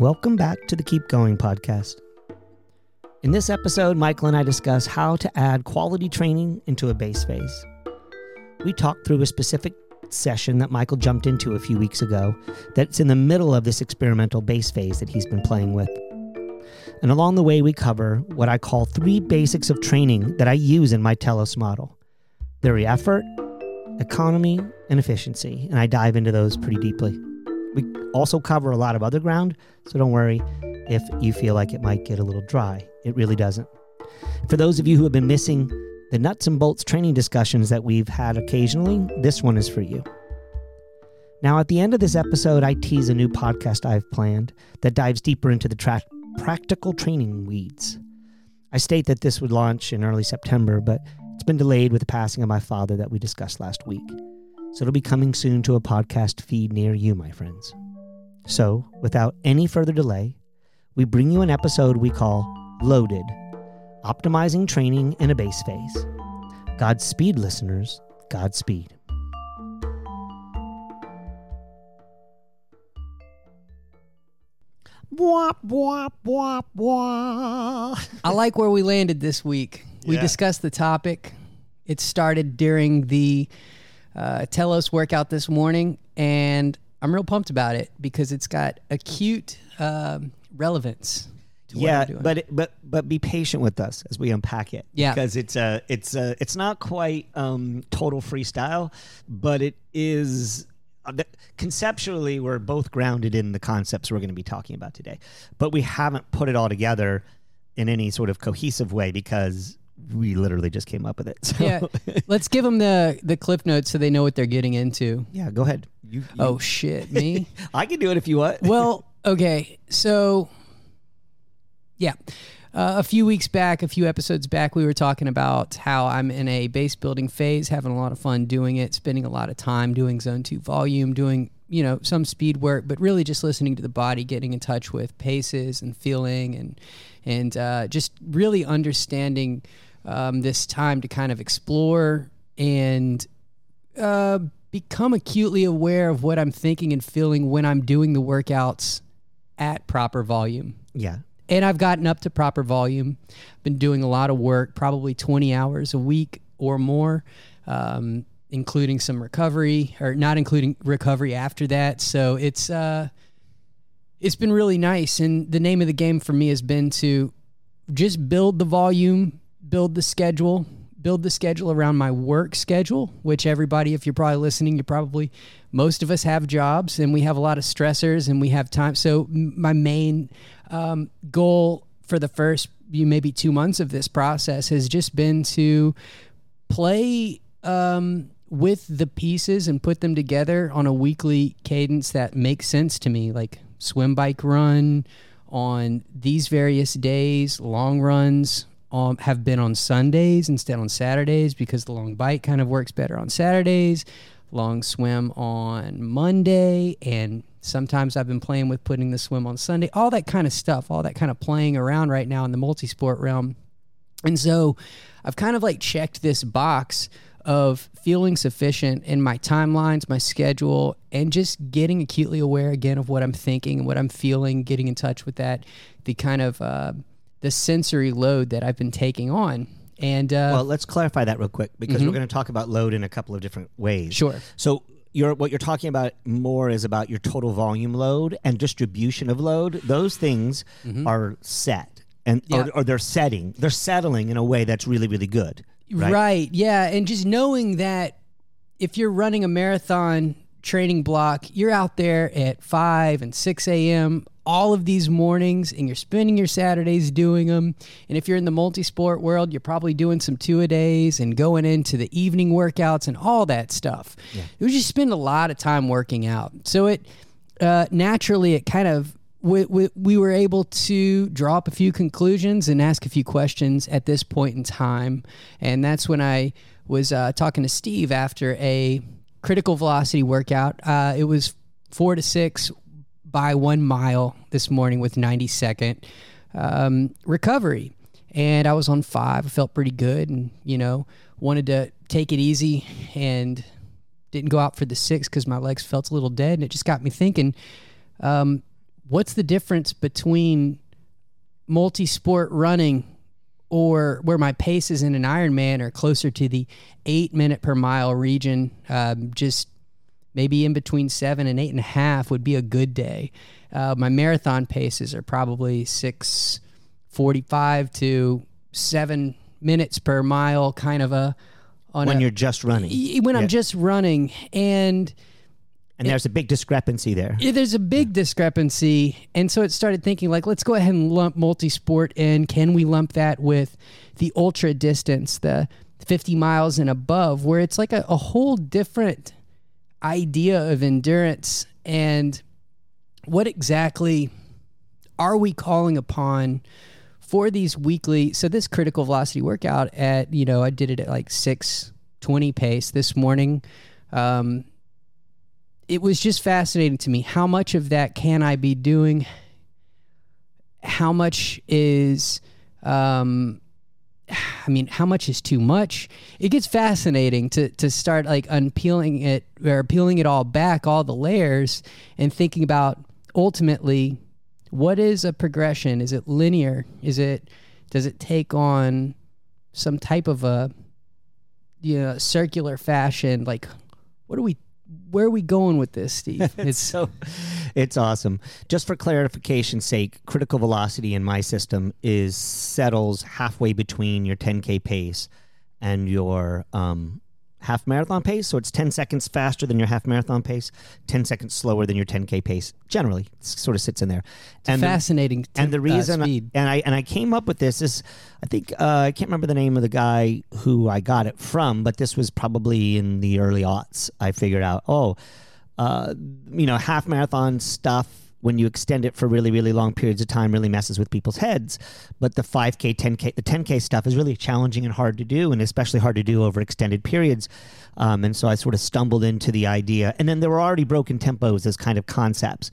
Welcome back to the Keep Going podcast. In this episode, Michael and I discuss how to add quality training into a base phase. We talked through a specific session that Michael jumped into a few weeks ago that's in the middle of this experimental base phase that he's been playing with. And along the way, we cover what I call three basics of training that I use in my Telos model theory effort, economy, and efficiency. And I dive into those pretty deeply. We also cover a lot of other ground, so don't worry if you feel like it might get a little dry. It really doesn't. For those of you who have been missing the nuts and bolts training discussions that we've had occasionally, this one is for you. Now, at the end of this episode, I tease a new podcast I've planned that dives deeper into the tra- practical training weeds. I state that this would launch in early September, but it's been delayed with the passing of my father that we discussed last week. So it'll be coming soon to a podcast feed near you, my friends. So, without any further delay, we bring you an episode we call Loaded Optimizing Training in a Base Phase. Godspeed, listeners. Godspeed. Bwah, bwah, bwah, bwah. I like where we landed this week. We Yeah. discussed the topic. It started during the uh, Telos workout this morning, and I'm real pumped about it because it's got acute um, relevance. To what yeah, but but but be patient with us as we unpack it. Yeah. because it's uh it's uh it's not quite um total freestyle, but it is. uh, Conceptually, we're both grounded in the concepts we're going to be talking about today, but we haven't put it all together in any sort of cohesive way because we literally just came up with it. So, yeah, let's give them the the clip notes so they know what they're getting into. yeah, go ahead. You, you- Oh shit, me. I can do it if you want. well, okay. So, yeah. Uh, a few weeks back, a few episodes back, we were talking about how I'm in a base building phase, having a lot of fun doing it, spending a lot of time doing zone two volume, doing, you know, some speed work, but really just listening to the body, getting in touch with paces and feeling and, and uh, just really understanding um, this time to kind of explore and uh, become acutely aware of what I'm thinking and feeling when I'm doing the workouts at proper volume. yeah, And I've gotten up to proper volume. Been doing a lot of work, probably 20 hours a week or more, um, including some recovery, or not including recovery after that. So it's uh, it's been really nice. And the name of the game for me has been to just build the volume, build the schedule, build the schedule around my work schedule, which everybody, if you're probably listening, you probably, most of us have jobs and we have a lot of stressors and we have time. So, my main um, goal for the first you maybe two months of this process has just been to play um, with the pieces and put them together on a weekly cadence that makes sense to me, like swim, bike, run on these various days. Long runs um, have been on Sundays instead on Saturdays because the long bike kind of works better on Saturdays. Long swim on Monday, and sometimes I've been playing with putting the swim on Sunday. All that kind of stuff, all that kind of playing around right now in the multi-sport realm. And so I've kind of like checked this box of feeling sufficient in my timelines, my schedule, and just getting acutely aware again of what I'm thinking and what I'm feeling, getting in touch with that, the kind of uh, the sensory load that I've been taking on. And uh, well, let's clarify that real quick because we're going to talk about load in a couple of different ways. Sure. So you're what you're talking about more is about your total volume load and distribution of load. Those things are set and Yeah. or, or they're setting. They're settling in a way that's really really good. Right. Right. Yeah. And just knowing that if you're running a marathon training block, you're out there at 5 and 6 a.m. all of these mornings and you're spending your Saturdays doing them. And if you're in the multi sport world, you're probably doing some two a days and going into the evening workouts and all that stuff. You just spend a lot of time working out. So it uh, naturally, it kind of we, we, we were able to draw up a few conclusions and ask a few questions at this point in time. And that's when I was uh, talking to Steve after a critical velocity workout. Uh, it was four to six by one mile this morning with 90 second um, recovery. And I was on five. I felt pretty good and, you know, wanted to take it easy and didn't go out for the six because my legs felt a little dead. And it just got me thinking um, what's the difference between multi sport running or where my pace is in an Ironman or closer to the eight minute per mile region, um, just maybe in between seven and eight and a half would be a good day. Uh, my marathon paces are probably six forty five to seven minutes per mile, kind of a. when a, you're just running. When Yeah. I'm just running, and And there's a big discrepancy there. yeah, there's a big discrepancy and so it started thinking like let's go ahead and lump multi-sport in can we lump that with the ultra distance the 50 miles and above where it's like a, a whole different idea of endurance and what exactly are we calling upon for these weekly so this critical velocity workout at you know i did it at like 620 pace this morning um, it was just fascinating to me how much of that can I be doing? How much is, um, I mean, how much is too much? It gets fascinating to to start like unpeeling it or peeling it all back, all the layers, and thinking about ultimately what is a progression? Is it linear? Is it does it take on some type of a you know circular fashion? Like, what are we? Where are we going with this, Steve? It's so it's awesome. Just for clarification's sake, critical velocity in my system is settles halfway between your 10k pace and your um, half marathon pace. So it's 10 seconds faster than your half marathon pace, 10 seconds slower than your 10k pace. Generally, it sort of sits in there. and the- fascinating. To, and the reason uh, speed. and I and I came up with this is I think uh, I can't remember the name of the guy who I got it from, but this was probably in the early aughts. I figured out, oh, uh, you know, half marathon stuff when you extend it for really really long periods of time really messes with people's heads. But the 5k, 10k, the 10k stuff is really challenging and hard to do, and especially hard to do over extended periods. Um, and so I sort of stumbled into the idea, and then there were already broken tempos as kind of concepts.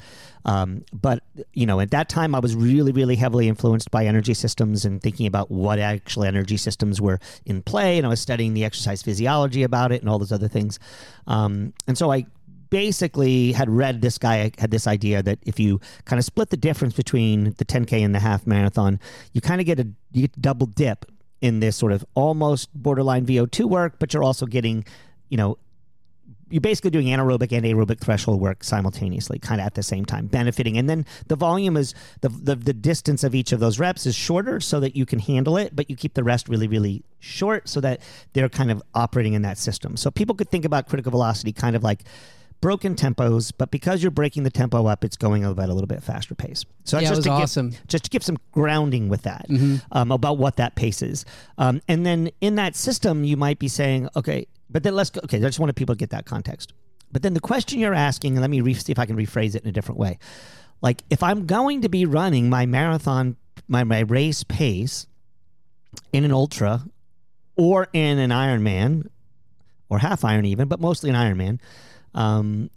Um, but you know, at that time, I was really, really heavily influenced by energy systems and thinking about what actual energy systems were in play. And I was studying the exercise physiology about it and all those other things. Um, and so I basically had read this guy had this idea that if you kind of split the difference between the 10k and the half marathon, you kind of get a you get double dip in this sort of almost borderline VO2 work, but you're also getting, you know, you're basically doing anaerobic and aerobic threshold work simultaneously, kind of at the same time, benefiting. And then the volume is the, the the distance of each of those reps is shorter, so that you can handle it, but you keep the rest really really short, so that they're kind of operating in that system. So people could think about critical velocity kind of like broken tempos, but because you're breaking the tempo up, it's going at a little bit faster pace. So Yeah, just to awesome. Give, just to give some grounding with that um, about what that pace is, um, and then in that system, you might be saying, okay, but then let's go. Okay, I just wanted people to get that context. But then the question you're asking, and let me re- see if I can rephrase it in a different way. Like, if I'm going to be running my marathon, my, my race pace in an ultra or in an Ironman or half Iron even, but mostly an Ironman, um,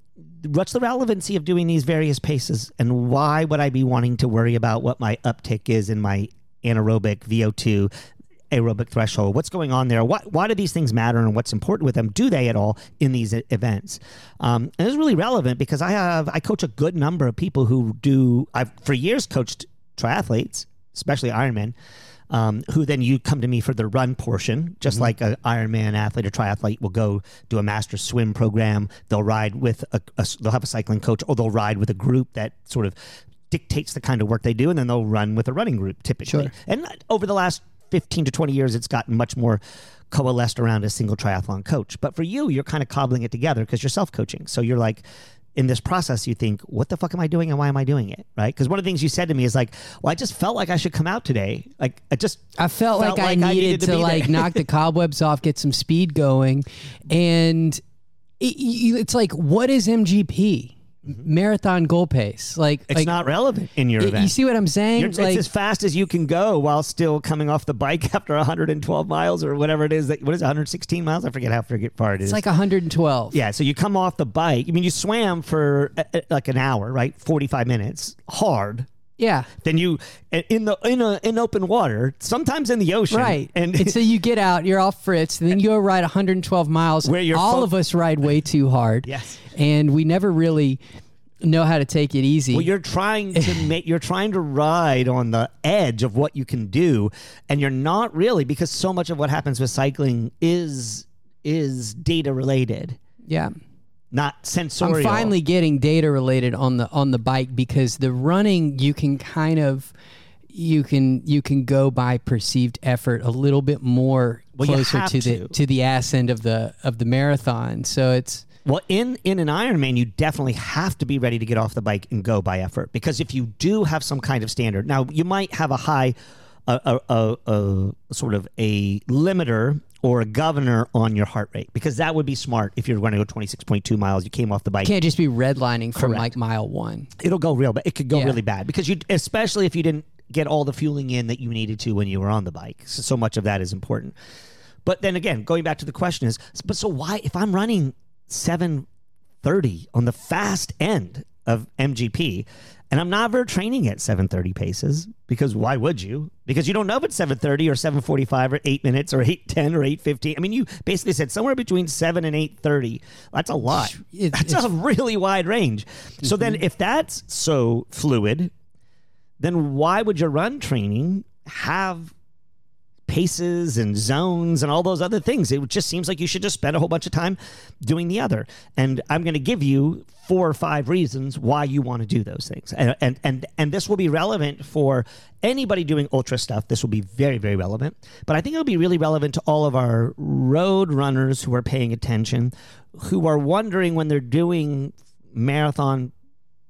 what's the relevancy of doing these various paces? And why would I be wanting to worry about what my uptick is in my anaerobic VO2 aerobic threshold? What's going on there? Why, why do these things matter and what's important with them? Do they at all in these events? Um, and it's really relevant because i have i coach a good number of people who do i've for years coached triathletes especially ironmen um, who then you come to me for the run portion, just like an Ironman athlete or triathlete will go do a master swim program. They'll ride with a, a they'll have a cycling coach, or they'll ride with a group that sort of dictates the kind of work they do, and then they'll run with a running group typically. Sure. And over the last fifteen to twenty years, it's gotten much more coalesced around a single triathlon coach. But for you, you're kind of cobbling it together because you're self coaching. So you're like. In this process, you think, "What the fuck am I doing, and why am I doing it?" Right? Because one of the things you said to me is like, "Well, I just felt like I should come out today. Like, I just I felt, felt like, I like I needed, needed to to, like knock the cobwebs off, get some speed going, and it, it's like, what is MGP? Marathon goal pace. Like It's like, not relevant in your y- event. You see what I'm saying? You're- like it's as fast as you can go while still coming off the bike after 112 miles or whatever it is. That what is it, 116 miles? I forget how far it is. it's like 112. yeah. So you come off the bike. I mean, you swam for uh, uh, like an hour, right? 45 minutes, hard. Yeah. Then you in the in a in open water, sometimes in the ocean, Right. And, And, so you get out, you're off Fritz, and then you go ride 112 miles. Where you're All fo- of us ride way too hard. Yes. And we never really know how to take it easy. Well, you're trying to make you're trying to ride on the edge of what you can do, and you're not really because so much of what happens with cycling is is data related, yeah. Not sensorial. I'm finally getting data related on the on the bike because the running you can kind of you can you can go by perceived effort a little bit more Well, closer have to the to. to the ass end of the of the marathon. So it's Well, in in an Ironman, you definitely have to be ready to get off the bike and go by effort because if you do have some kind of standard, now you might have a high, a, a, a, a sort of a limiter or a governor on your heart rate because that would be smart if you're going to go 26.2 miles. You came off the bike. You can't just be redlining from Correct. like mile one. It'll go real bad. It could go Yeah. really bad because you, especially if you didn't get all the fueling in that you needed to when you were on the bike. So, so much of that is important. But then again, going back to the question is, but so why if I'm running 730 on the fast end of MGP and I'm never training at 730 paces because why would you? Because you don't know if it's 730 or 745 or 8 minutes or 810 or 815. I mean, you basically said somewhere between 7 and 830. That's a lot. It- That's a really wide range. So then mhm. if that's so fluid, then why would your run training have paces and zones and all those other things? It just seems like you should just spend a whole bunch of time doing the other. And I'm going to give you four or five reasons why you want to do those things. And and and, and this will be relevant for anybody doing ultra stuff. This will be very very relevant. But I think it'll be really relevant to all of our road runners who are paying attention, who are wondering when they're doing marathon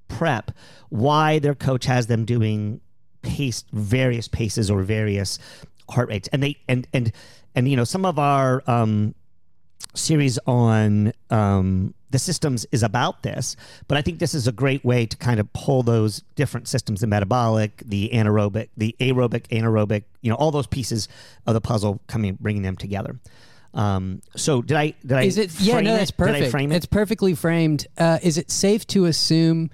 prep why their coach has them doing pace various paces or various heart rates and they and and and you know some of our um series on um the systems is about this but i think this is a great way to kind of pull those different systems the metabolic the anaerobic the aerobic anaerobic you know all those pieces of the puzzle coming bringing them together um so did i did i Is it? Yeah, no, it? that's Did I perfect. frame it? It's perfectly framed. Uh, is it safe to assume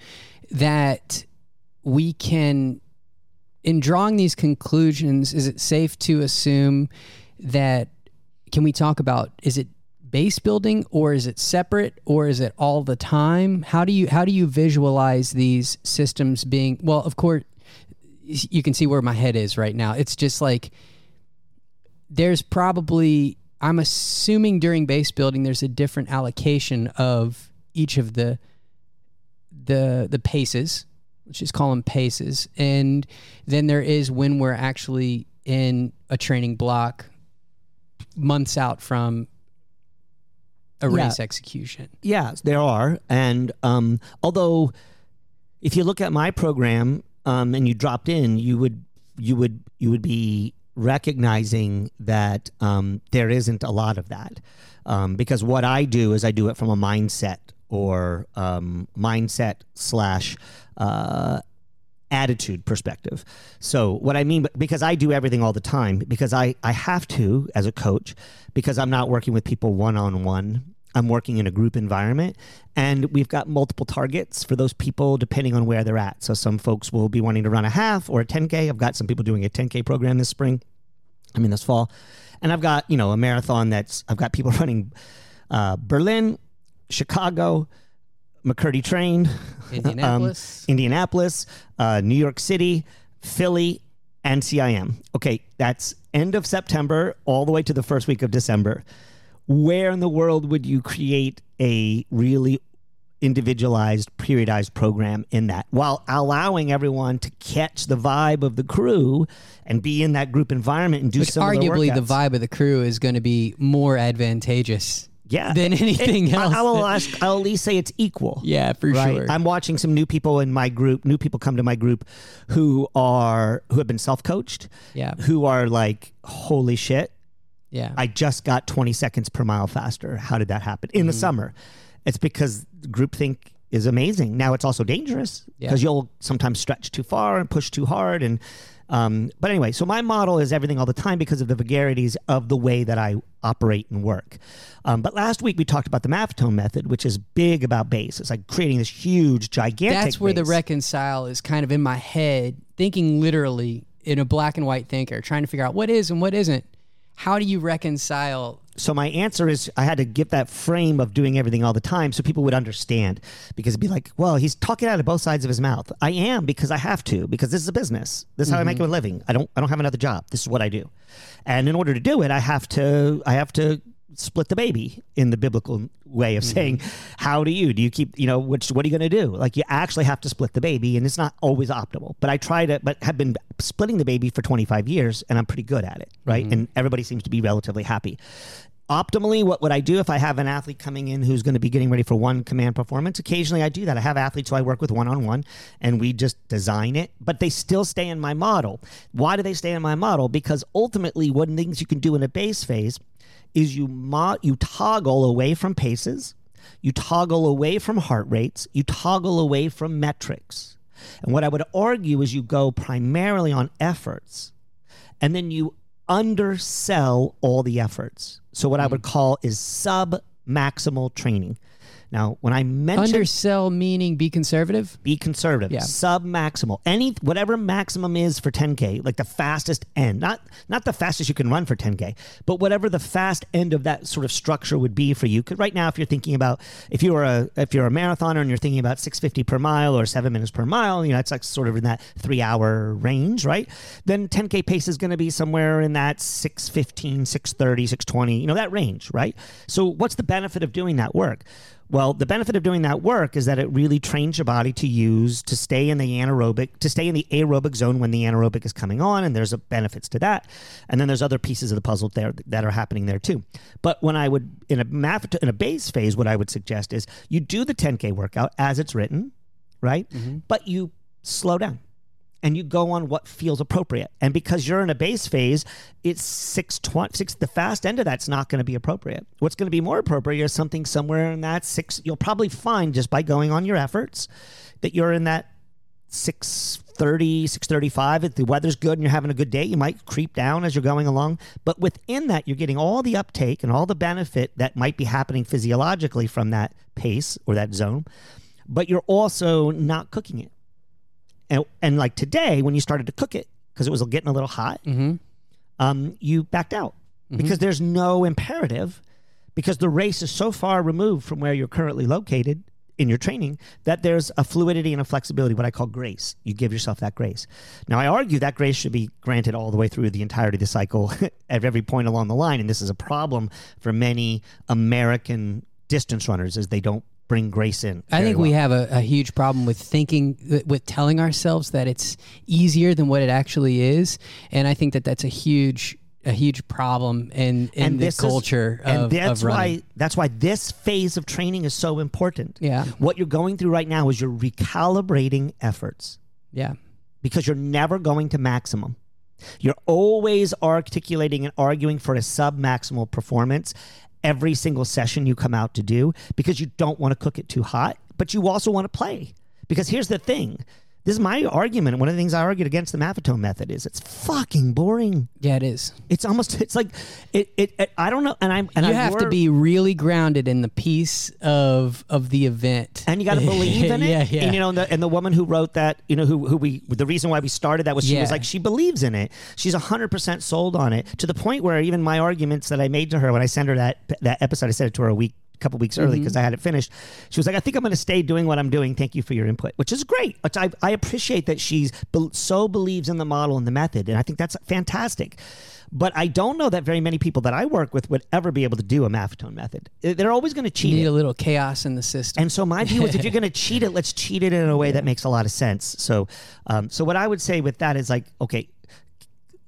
that we can, in drawing these conclusions, is it safe to assume that can we talk about is it base building or is it separate or is it all the time? How do you how do you visualize these systems being? Well, of course, you can see where my head is right now. It's just like there's probably I'm assuming during base building there's a different allocation of each of the the the paces. Let's just call them paces, and then there is when we're actually in a training block months out from a Yeah. race execution. Yes, there are. And um, although, if you look at my program um, and you dropped in, you would you would you would be recognizing that um, there isn't a lot of that um, because what I do is I do it from a mindset or um, mindset slash. Uh, attitude perspective. So what I mean because I do everything all the time because I I have to as a coach because I'm not working with people one on one. I'm working in a group environment and we've got multiple targets for those people depending on where they're at. So some folks will be wanting to run a half or a 10k. I've got some people doing a 10k program this spring. I mean this fall. And I've got, you know, a marathon that's I've got people running uh, Berlin, Chicago, McCurdy trained, Indianapolis. um, Indianapolis, uh, New York City, Philly, and CIM. Okay, that's end of September all the way to the first week of December. Where in the world would you create a really individualized, periodized program in that while allowing everyone to catch the vibe of the crew and be in that group environment and do Which some of arguably the vibe of the crew is going to be more advantageous yeah. than anything It- else. I, will ask, I'll at least say it's equal. yeah, for right? sure. I'm watching some new people in my group. New people come to my group who are who have been self coached. Yeah. Who are like, holy shit! yeah. I just got 20 seconds per mile faster. How did that happen in the Mm. summer? It's because groupthink is amazing. Now it's also dangerous Yeah. because you'll sometimes stretch too far and push too hard. And um, but anyway, so my model is everything all the time because of the vagaries of the way that I operate and work. Um, but last week we talked about the Maffetone method, which is big about base. It's like creating this huge, gigantic. That's where the base. reconcile is kind of in my head, thinking literally in a black and white thinker, trying to figure out what is and what isn't. How do you reconcile? So my answer is I had to give that frame of doing everything all the time so people would understand because it'd be like, well, he's talking out of both sides of his mouth. I am because I have to because this is a business. This is how I make mm-hmm. a living. I don't I don't have another job. This is what I do. And in order to do it, I have to I have to split the baby in the biblical way of saying mm-hmm. how do you? Do you keep you know which what are you going to do? Like you actually have to split the baby and it's not always optimal. But i try to but have been splitting the baby for 25 years and i'm pretty good at it right? Mm-hmm. And everybody seems to be relatively happy. Optimally what would i do if i have an athlete coming in who's going to be getting ready for one command performance? Occasionally i do that. I have athletes who i work with one-on-one and we just design it but they still stay in my model. Why do they stay in my model? Because ultimately one of the things you can do in a base phase is you mo- you toggle away from paces you toggle away from heart rates you toggle away from metrics and what i would argue is you go primarily on efforts and then you undersell all the efforts. So what I hmm. would call is sub maximal training. Now, when I mention Undersell meaning be conservative. be conservative, Yeah. sub maximal, any whatever maximum is for 10k, like the fastest end, not not the fastest you can run for 10k, but whatever the fast end of that sort of structure would be for you. Because right now, if you're thinking about if you're a if you're a marathoner and you're thinking about 650 per mile or seven minutes per mile, you know it's like sort of in that three hour range, right? Then 10k pace is going to be somewhere in that 615, 630, 620, you know that range, right? So what's the benefit of doing that work? Well, the benefit of doing that work is that it really trains your body to use to stay in the anaerobic, to stay in the aerobic zone when the anaerobic is coming on, and there's a benefits to that. And then there's other pieces of the puzzle there that are happening there too. But when I would in a math in a base phase, what I would suggest is you do the 10k workout as it's written, right? Mm-hmm. But you slow down and you go on what feels appropriate. And because you're in a base phase, it's 620, six, the fast end of that's not going to be appropriate. What's going to be more appropriate is something somewhere in that six. You'll probably find just by going on your efforts that you're in that 630, 635. If the weather's good and you're having a good day, you might creep down as you're going along. But within that, you're getting all the uptake and all the benefit that might be happening physiologically from that pace or that zone. But you're also not cooking it and, and like today when you started to cook it because it was getting a little hot um, you backed out. Because there's no imperative because the race is so far removed from where you're currently located in your training that there's a fluidity and a flexibility what i call grace. You give yourself that grace. Now i argue that grace should be granted all the way through the entirety of the cycle at every point along the line and this is a problem for many american distance runners is they don't bring grace in I think we have a, a huge problem with thinking, with telling ourselves that it's easier than what it actually is, and I think that that's a huge, a huge problem in in the this is- culture and that's of why that's why this phase of training is so important. Yeah. What you're going through right now is you're recalibrating efforts yeah, because you're never going to maximum. You're always articulating and arguing for a sub maximal performance every single session you come out to do because you don't want to cook it too hot, but you also want to play. Because here's the thing. This is my argument. One of the things I argued against the Maffetone method is it's fucking boring. yeah, it is. It's almost it's like it it, it I don't know and I'm and you I have to be really grounded in the piece of of the event, and you got to believe in it. yeah, yeah. And you know, and the, and the woman who wrote that, you know, who who we the reason why we started that was she was like she believes in it. She's hundred percent sold on it to the point where even my arguments that I made to her when I sent her that that episode, I sent it to her a week. A Couple weeks early Mm-hmm. because I had it finished. She was like, "I think I'm going to stay doing what I'm doing. Thank you for your input," which is great. Which I, I appreciate that she's bel so believes in the model and the method, and I think that's fantastic. But I don't know that very many people that I work with would ever be able to do a Maffetone method. They're always going to cheat need it. a little chaos in the system. And so my view is, if you're going to cheat it, let's cheat it in a way that makes a lot of sense. So, um, so what I would say with that is like, okay,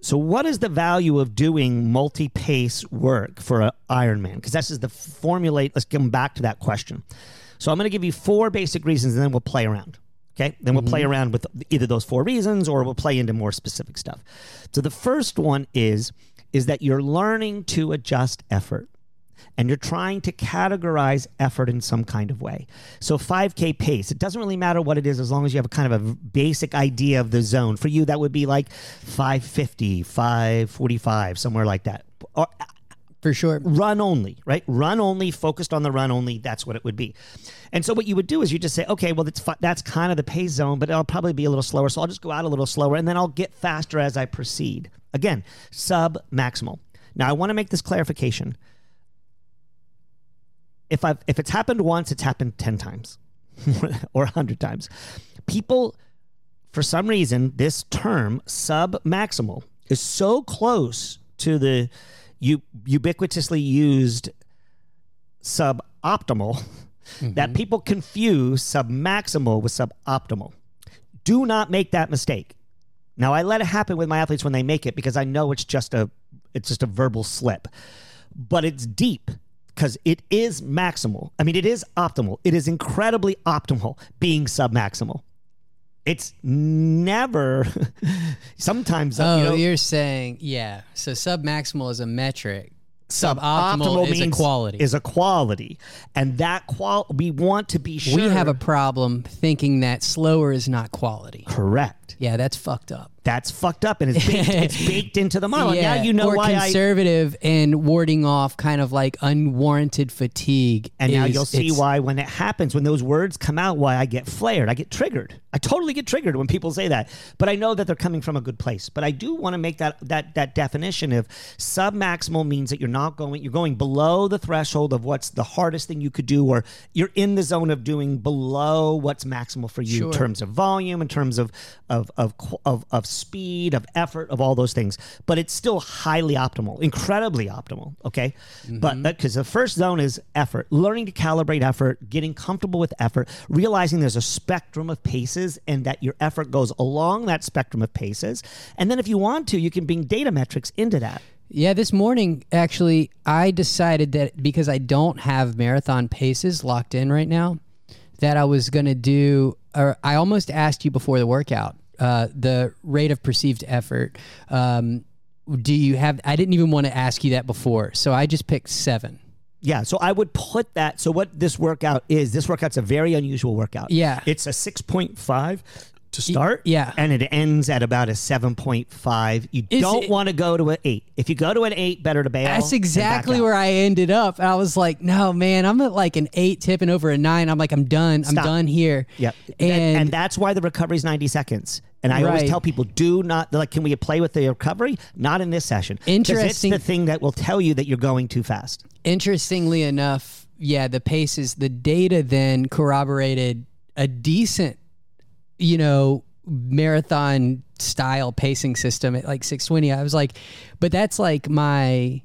so what is the value of doing multi-pace work for an Ironman? Because this is the formulate. Let's come back to that question. So I'm going to give you four basic reasons, and then we'll play around. Okay, then we'll play mm-hmm. around with either those four reasons, or we'll play into more specific stuff. So the first one is is that you're learning to adjust effort. And you're trying to categorize effort in some kind of way. So 5K pace, it doesn't really matter what it is as long as you have a kind of a basic idea of the zone. For you, that would be like 550, 545, somewhere like that. Or uh, For sure. run only, right? Run only, focused on the run only. That's what it would be. And so what you would do is you just say, okay, well that's that's kind of the pace zone, but it'll probably be a little slower. So I'll just go out a little slower, and then I'll get faster as I proceed. Again, sub maximal. Now I want to make this clarification. If I've if it's happened once, it's happened ten times, or a hundred times. People, for some reason, this term sub maximal is so close to the u- ubiquitously used suboptimal that mm-hmm. people confuse submaximal with suboptimal. Do not make that mistake. Now I let it happen with my athletes when they make it because I know it's just a it's just a verbal slip. But it's deep because it is maximal. I mean it is optimal. It is incredibly optimal being submaximal. It's never sometimes uh, Oh, you know, you are saying, yeah. So submaximal is a metric. Suboptimal is a quality. Is a quality, and that qual we want to be sure. We have a problem thinking that slower is not quality. correct. Yeah, that's fucked up. That's fucked up, and it's baked, it's baked into the model. Yeah. now you know or why I. conservative and warding off kind of like unwarranted fatigue. And now you'll see why when it happens, when those words come out, why I get flared. I get triggered. I totally get triggered when people say that. But I know that they're coming from a good place. But I do want to make that that that definition of submaximal means that you're not going you're going below the threshold of what's the hardest thing you could do, or you're in the zone of doing below what's maximal for you in terms of volume, in terms of of of qu- of, of speed, of effort, of all those things. But it's still highly optimal, incredibly optimal. Okay, but mm-hmm. because the first zone is effort, learning to calibrate effort, getting comfortable with effort, realizing there's a spectrum of paces, and that your effort goes along that spectrum of paces. And then, if you want to, you can bring data metrics into that. Yeah, this morning actually, I decided that because I don't have marathon paces locked in right now, that I was going to do, or I almost asked you before the workout, uh, the rate of perceived effort. Um, do you have, I didn't even want to ask you that before. So I just picked seven. Yeah, so I would put that. So what this workout is, this workout's a very unusual workout. Yeah. it's a six point five to start. yeah. and it ends at about a seven point five. You Is don't want to go to an eight. If you go to an eight, better to bail. That's exactly where I ended up. I was like, no, man, I'm at like an eight tipping over a nine. I'm like, I'm done. I'm done here. Yep. And, And, and that's why the recovery is 90 seconds. And I Right. always tell people, do not, like, can we play with the recovery? Not in this session. Interesting. It's the thing that will tell you that you're going too fast. interestingly enough, yeah, the paces, the data then corroborated a decent, you know, marathon style pacing system at like 620. I was like, but that's like my,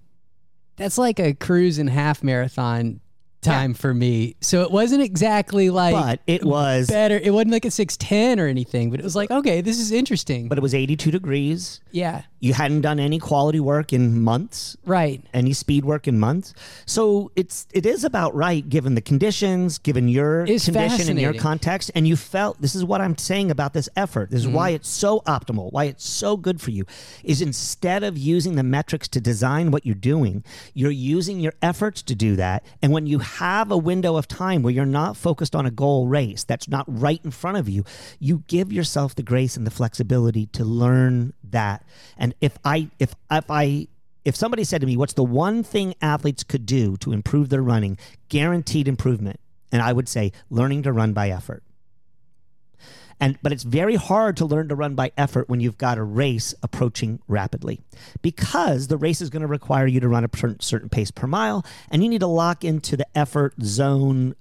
that's like a cruise and half marathon time for me. So it wasn't exactly like But it was, better. It wasn't like a 610 or anything, but it was like, okay, this is interesting. but it was 82 degrees. yeah, You hadn't done any quality work in months. right. any speed work in months. So it's it is about right given the conditions, given your It's condition and your context, and you felt this is what I'm saying about this effort. This is why Mm-hmm. it's so optimal, why it's so good for you. Is instead of using the metrics to design what you're doing, you're using your efforts to do that. And when you have a window of time where you're not focused on a goal race that's not right in front of you, you give yourself the grace and the flexibility to learn that. And if I if if I if somebody said to me, What's the one thing athletes could do to improve their running? Guaranteed improvement. And I would say, learning to run by effort. And but it's very hard to learn to run by effort when you've got a race approaching rapidly, because the race is going to require you to run a cer- certain pace per mile, and you need to lock into the effort zone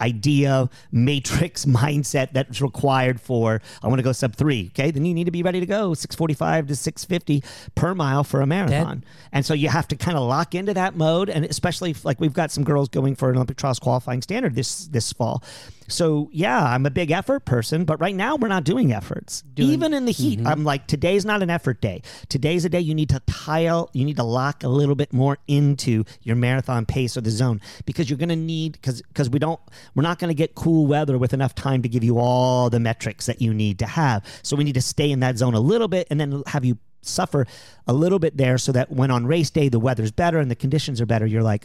idea matrix mindset that's required for I want to go sub three. Okay, then you need to be ready to go 645 to 650 per mile for a marathon. and so you have to kind of lock into that mode. And especially if, like we've got some girls going for an Olympic trials qualifying standard this this fall. So yeah, I'm a big effort person, but right now we're not doing efforts. Even in the heat, mm-hmm. I'm like today's not an effort day. Today's a day you need to tile, you need to lock a little bit more into your marathon pace or the zone because you're going to need because because we don't we're not going to get cool weather with enough time to give you all the metrics that you need to have. So we need to stay in that zone a little bit and then have you suffer a little bit there so that when on race day the weather's better and the conditions are better, you're like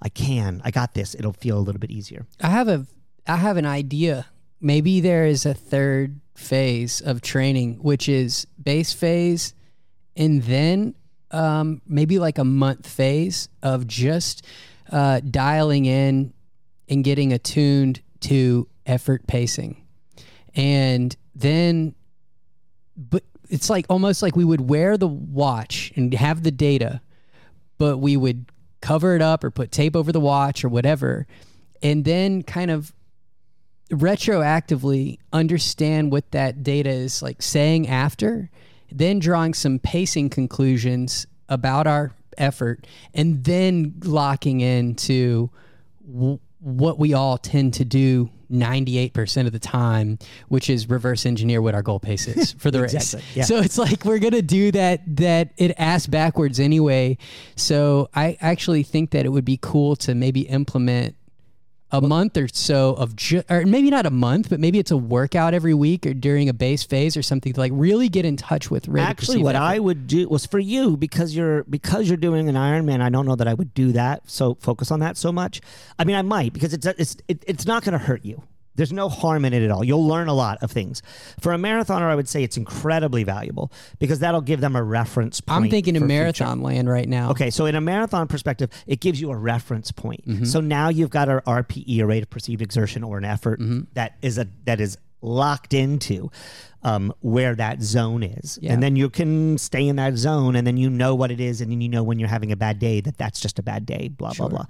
I can, I got this. It'll feel a little bit easier. I have a I have an idea. Maybe there is a third phase of training, which is base phase, and then um, maybe like a month phase of just uh, dialing in and getting attuned to effort pacing, and then, but it's like almost like we would wear the watch and have the data, but we would cover it up or put tape over the watch or whatever, and then kind of retroactively understand what that data is like saying after, then drawing some pacing conclusions about our effort, and then locking into w- what we all tend to do 98% of the time, which is reverse engineer what our goal pace is for the Exactly, race. yeah. So it's like we're going to do that that it asks backwards anyway. So I actually think that it would be cool to maybe implement a month or so of ju- or maybe not a month, but maybe it's a workout every week or during a base phase or something to like really get in touch with rate Actually, what effort. I would do was for you because you're because you're doing an Ironman. I don't know that I would do that. So focus on that so much. I mean, I might because it's it's it, it's not going to hurt you. There's no harm in it at all. You'll learn a lot of things. For a marathoner, I would say it's incredibly valuable because that'll give them a reference point. I'm thinking for in future. marathon land right now. Okay, so in a marathon perspective, it gives you a reference point. Mm-hmm. So now you've got a RPE, a rate of perceived exertion, or an effort Mm-hmm. that is a that is locked into um, where that zone is, Yeah. and then you can stay in that zone, and then you know what it is, and then you know when you're having a bad day that that's just a bad day. Blah blah blah.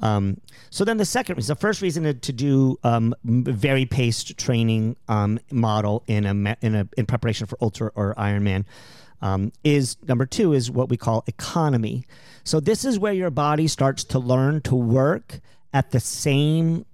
Um, so then the second reason, the first reason to, to do um, very paced training um, model in a in a in preparation for ultra or Ironman um, is number two is what we call economy. So this is where your body starts to learn to work at the same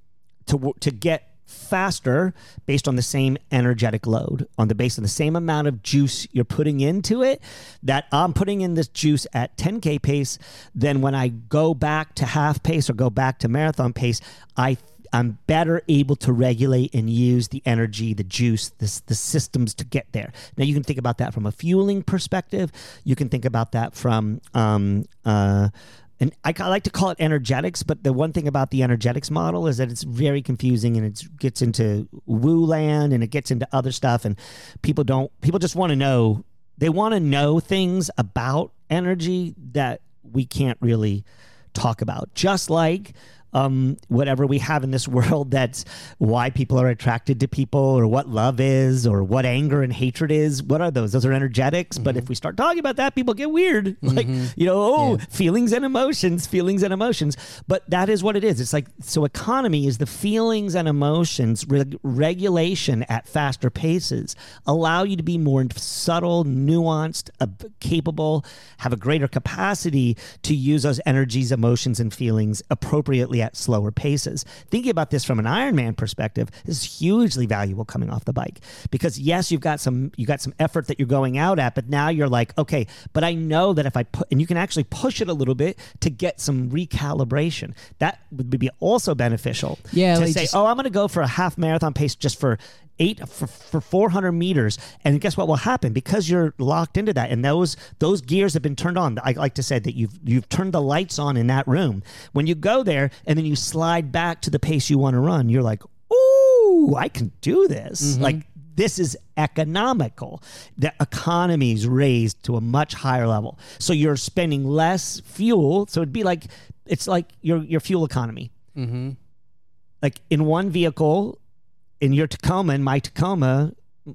to to get faster based on the same energetic load on the base of the same amount of juice you're putting into it that I'm putting in this juice at 10k pace then when I go back to half pace or go back to marathon pace I I'm better able to regulate and use the energy, the juice, the, the systems to get there. Now, you can think about that from a fueling perspective. You can think about that from, um, uh, and I, I like to call it energetics, but the one thing about the energetics model is that it's very confusing and it gets into woo land and it gets into other stuff. And people don't, people just want to know, they want to know things about energy that we can't really talk about. Just like um, whatever we have in this world that's why people are attracted to people or what love is or what anger and hatred is. What are those? Those are energetics. But if we start talking about that, people get weird. Like, you know, oh, feelings and emotions, feelings and emotions. But that is what it is. It's like, so economy is the feelings and emotions, reg- regulation at faster paces allow you to be more subtle, nuanced, uh, capable, have a greater capacity to use those energies, emotions, and feelings appropriately at slower paces. Thinking about this from an Ironman perspective, this is hugely valuable coming off the bike because yes, you've got some you got some effort that you're going out at, but now you're like, okay, but I know that if I put and you can actually push it a little bit to get some recalibration. That would be also beneficial. Yeah, to like say, just- oh, I'm going to go for a half marathon pace just for eight for, for 400 meters and guess what will happen because you're locked into that and those those gears have been turned on i like to say that you've you've turned the lights on in that room when you go there and then you slide back to the pace you want to run you're like ooh i can do this like this is economical. The economy's raised to a much higher level. So you're spending less fuel. So it'd be like it's like your your fuel economy. Mm-hmm. Like in one vehicle, in your Tacoma, in my Tacoma,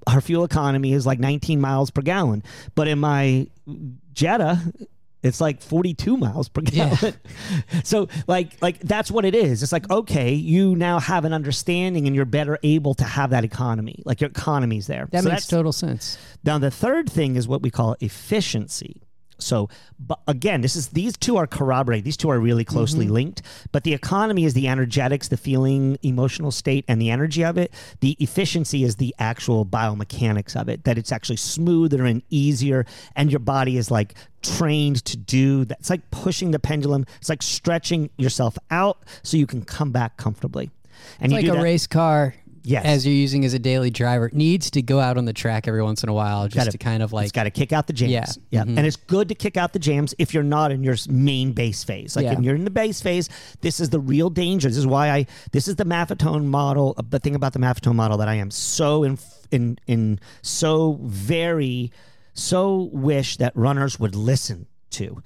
our uh, fuel economy is like 19 miles per gallon. But in my Jetta, it's like 42 miles per Yeah. gallon. so like like that's what it is. It's like okay, you now have an understanding and you're better able to have that economy. Like your economy's there. That So makes total sense. now the third thing is what we call efficiency. So, but again, this is these two are corroborated. These two are really closely mm-hmm. linked. But the economy is the energetics, the feeling, emotional state, and the energy of it. The efficiency is the actual biomechanics of it. That it's actually smoother and easier, and your body is like trained to do that. It's like pushing the pendulum. It's like stretching yourself out so you can come back comfortably. And It's you like a that- race car Yes. as you're using as a daily driver needs to go out on the track every once in a while just Gotta- to kind of like it's got to kick out the jams. Yeah. Yeah. Mhm. And it's good to kick out the jams if you're not in your main base phase. Like Yeah. when you're in the base phase, this is the real danger. This is why I this is the Maffetone model. The thing about the Maffetone model that I am so in in in so very so wish that runners would listen to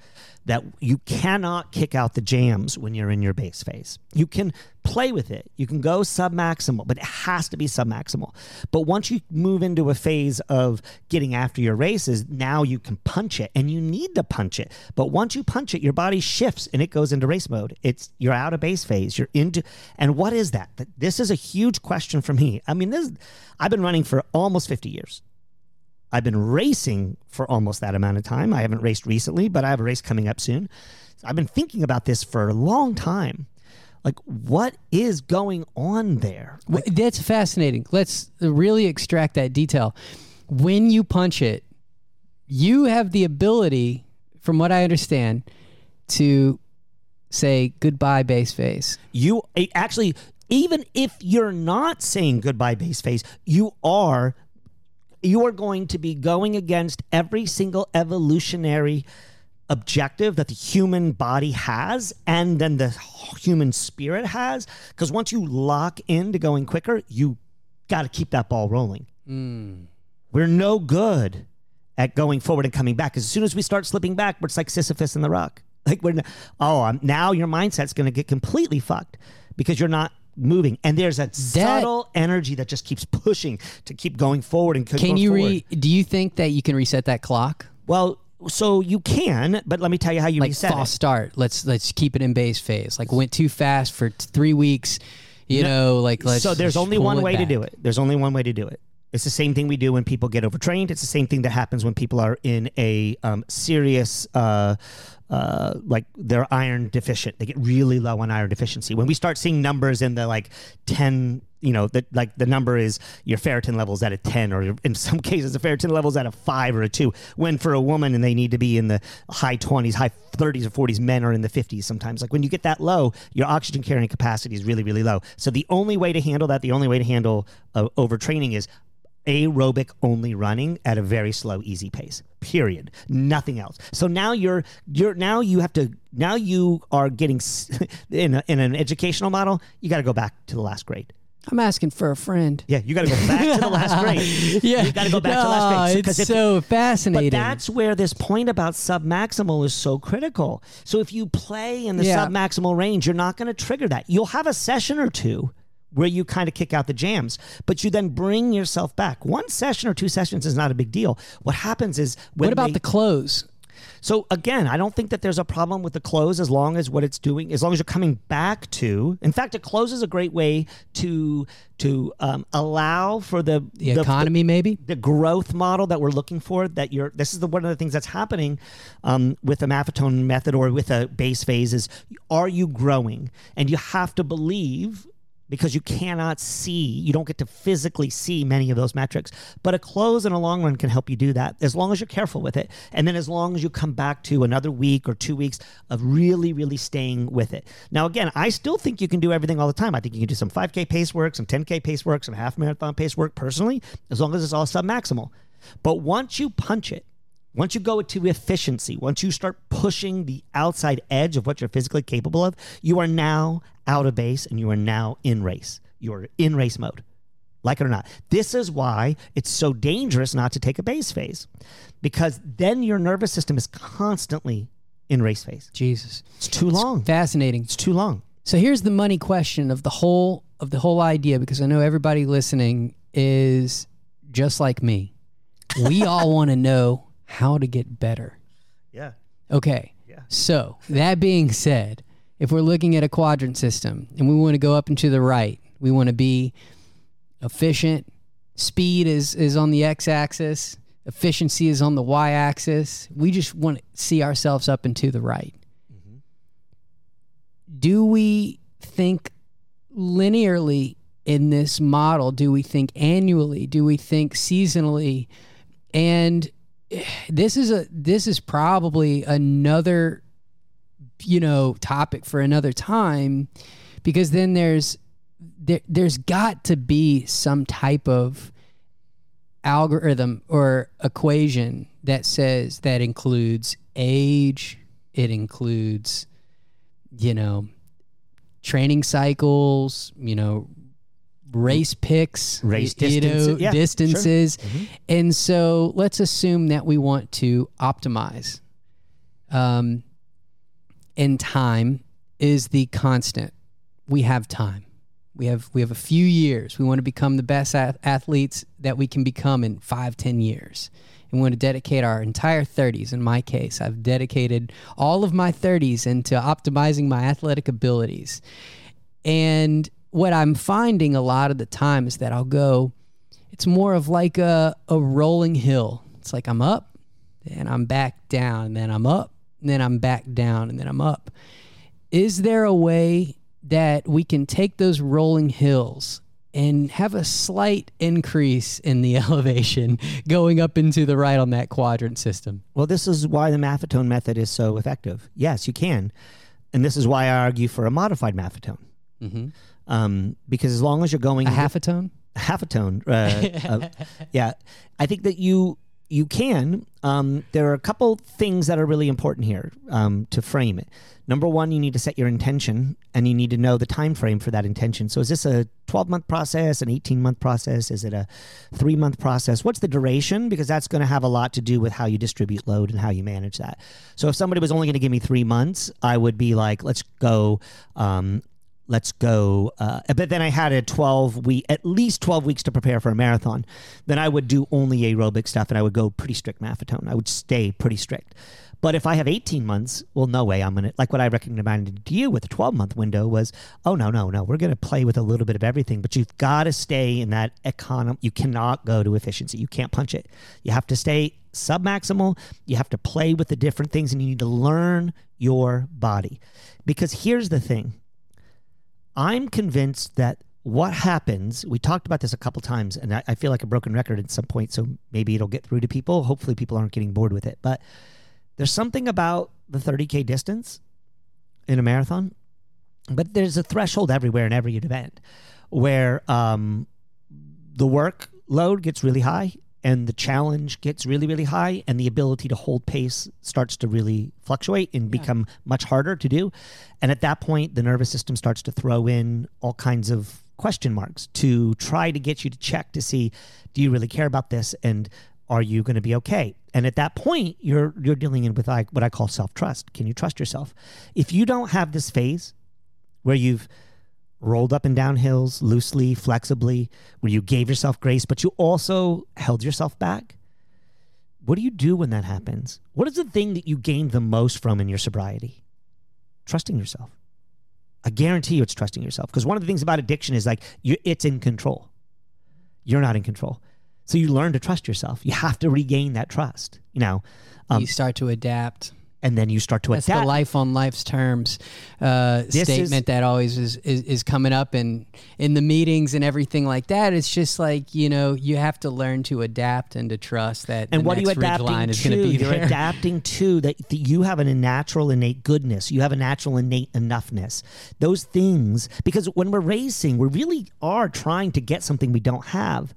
that you cannot kick out the jams when you're in your base phase. You can play with it. You can go sub maximal, but it has to be sub maximal. But once you move into a phase of getting after your races, now you can punch it and you need to punch it. But once you punch it, your body shifts and it goes into race mode. It's you're out of base phase. You're into and what is that? This is a huge question for me. I mean, this I've been running for almost 50 years. I've been racing for almost that amount of time. I haven't raced recently, but I have a race coming up soon. I've been thinking about this for a long time. Like, what is going on there? Well, That's fascinating. Let's really extract that detail. When you punch it, you have the ability, from what I understand, to say goodbye base phase. You eh, actually, even if you're not saying goodbye base phase, you are you are going to be going against every single evolutionary objective that the human body has and then the human spirit has because once you lock into going quicker you got to keep that ball rolling we're no good at going forward and coming back. 'Cause as soon as we start slipping back, it's like Sisyphus in the rock. Like we're n- oh, um, now your mindset's going to get completely fucked because you're not moving, and there's a subtle energy that just keeps pushing to keep going forward and Can you re? Do you think that you can reset that clock? well, so you can, but let me tell you how you Like reset false it. start. Let's let's keep it in base phase. Like went too fast for three weeks. You know, like let's. so there's only one way to do it. There's only one way to do it. It's the same thing we do when people get overtrained. It's the same thing that happens when people are in a um, serious, uh, uh, like they're iron deficient. They get really low on iron deficiency. When we start seeing numbers in the like ten, you know, that like the number is your ferritin levels at a ten, or in some cases the ferritin levels at a five or a two. When for a woman and they need to be in the high twenties, high thirties or forties, men are in the fifties sometimes. Like when you get that low, your oxygen carrying capacity is really really low. So the only way to handle that, the only way to handle uh, overtraining is aerobic only running at a very slow easy pace period nothing else so now you're you're now you have to now you are getting in, a, in an educational model you got to go back to the last grade I'm asking for a friend. yeah you got to go back to the last grade Yeah, you got to go back to the last grade oh, No, it's if so fascinating. but that's where this point about submaximal is so critical. So if you play in the Yeah. submaximal range, you're not going to trigger that. You'll have a session or two where you kind of kick out the jams, but you then bring yourself back. One session or two sessions is not a big deal. What happens is when what about they- the close? so again, I don't think that there's a problem with the close as long as what it's doing, as long as you're coming back to. In fact, a close is a great way to to um, allow for the The economy, maybe. the growth model that we're looking for that you're this is the one of the things that's happening um, with a maffetone method or with a base phase is are you growing and you have to believe because you cannot see you don't get to physically see many of those metrics. But a close in a long run can help you do that as long as you're careful with it. And then as long as you come back to another week or two weeks of really really staying with it. Now again i still think you can do everything all the time. I think you can do some 5k pace work some 10k pace work some half marathon pace work personally as long as it's all sub maximal but once you punch it once you go to efficiency, once you start pushing the outside edge of what you're physically capable of, you are now out of base and you are now in race. You're in race mode, like it or not. This is why it's so dangerous not to take a base phase because then your nervous system is constantly in race phase. Jesus, It's too long. fascinating. It's too long. So here's the money question of the whole of the whole idea because I know everybody listening is just like me. We all want to know how to get better. Yeah. Okay. Yeah. So that being said, if we're looking at a quadrant system and we want to go up and to the right, we want to be efficient. Speed is is on the x-axis. Efficiency is on the y-axis. We just want to see ourselves up and to the right. Mm-hmm. Do we think linearly in this model? Do we think annually? Do we think seasonally? And this is a this is probably another you know topic for another time because then there's there, there's got to be some type of algorithm or equation that says that includes age, it includes, you know, training cycles, you know, race picks, Race y- you know, distances. Sure. distances. Mhm. And so let's assume that we want to optimize. Um, and time is the constant. We have time. We have we have a few years. We want to become the best ath- athletes that we can become in five, ten years. And we want to dedicate our entire 30s. In my case, I've dedicated all of my 30s into optimizing my athletic abilities. And what I'm finding a lot of the time is that I'll go, it's more of like a, a rolling hill. It's like I'm up and I'm back down, and then I'm up, and then I'm back down, and then I'm up. Is there a way that we can take those rolling hills and have a slight increase in the elevation going up into the right on that quadrant system? Well, this is why the Maffetone method is so effective. Yes, you can. And this is why I argue for a modified Maffetone. Mm-hmm. Um, because as long as you're going A half a tone? half a tone. Uh, uh, yeah, I think that you you can. Um, there are a couple things that are really important here um, to frame it. Number one, you need to set your intention, and you need to know the time frame for that intention. So, is this a 12 month process, an 18 month process? Is it a three month process? What's the duration? Because that's going to have a lot to do with how you distribute load and how you manage that. So, if somebody was only going to give me three months, I would be like, let's go. Um, let's go. Uh, but then I had a 12 week, at least 12 weeks to prepare for a marathon. Then I would do only aerobic stuff and I would go pretty strict maffetone. I would stay pretty strict. But if I have 18 months, well, no way I'm going to, like what I recommended to you with a 12 month window was, oh, no, no, no, we're going to play with a little bit of everything, but you've got to stay in that economy. You cannot go to efficiency. You can't punch it. You have to stay submaximal. You have to play with the different things and you need to learn your body. Because here's the thing I'm convinced that what happens, we talked about this a couple times, and I, I feel like a broken record at some point, so maybe it'll get through to people. Hopefully, people aren't getting bored with it. But there's something about the 30K distance in a marathon, but there's a threshold everywhere in every event where um, the workload gets really high and the challenge gets really, really high, and the ability to hold pace starts to really fluctuate and become much harder to do. And at that point, the nervous system starts to throw in all kinds of question marks to try to get you to check to see do you really care about this and are you going to be okay? And at that point you're you're dealing in with like what i call self-trust. Can you trust yourself? If you don't have this phase where you've rolled up and down hills loosely, flexibly, where you gave yourself grace, but you also held yourself back. What do you do when that happens? What is the thing that you gained the most from in your sobriety? Trusting yourself. I guarantee you it's trusting yourself because one of the things about addiction is like you, it's in control. You're not in control. So you learn to trust yourself. You have to regain that trust, you know, um, you start to adapt. And then you start to That's adapt. the life on life's terms uh, statement is- that always is, is is coming up in in the meetings and everything like that. It's just like you know you have to learn to adapt and to trust that. And the what are you adapting to? going to be You're there. adapting to that, that you have a natural innate goodness. You have a natural innate enoughness. Those things, because when we're racing, we really are trying to get something we don't have.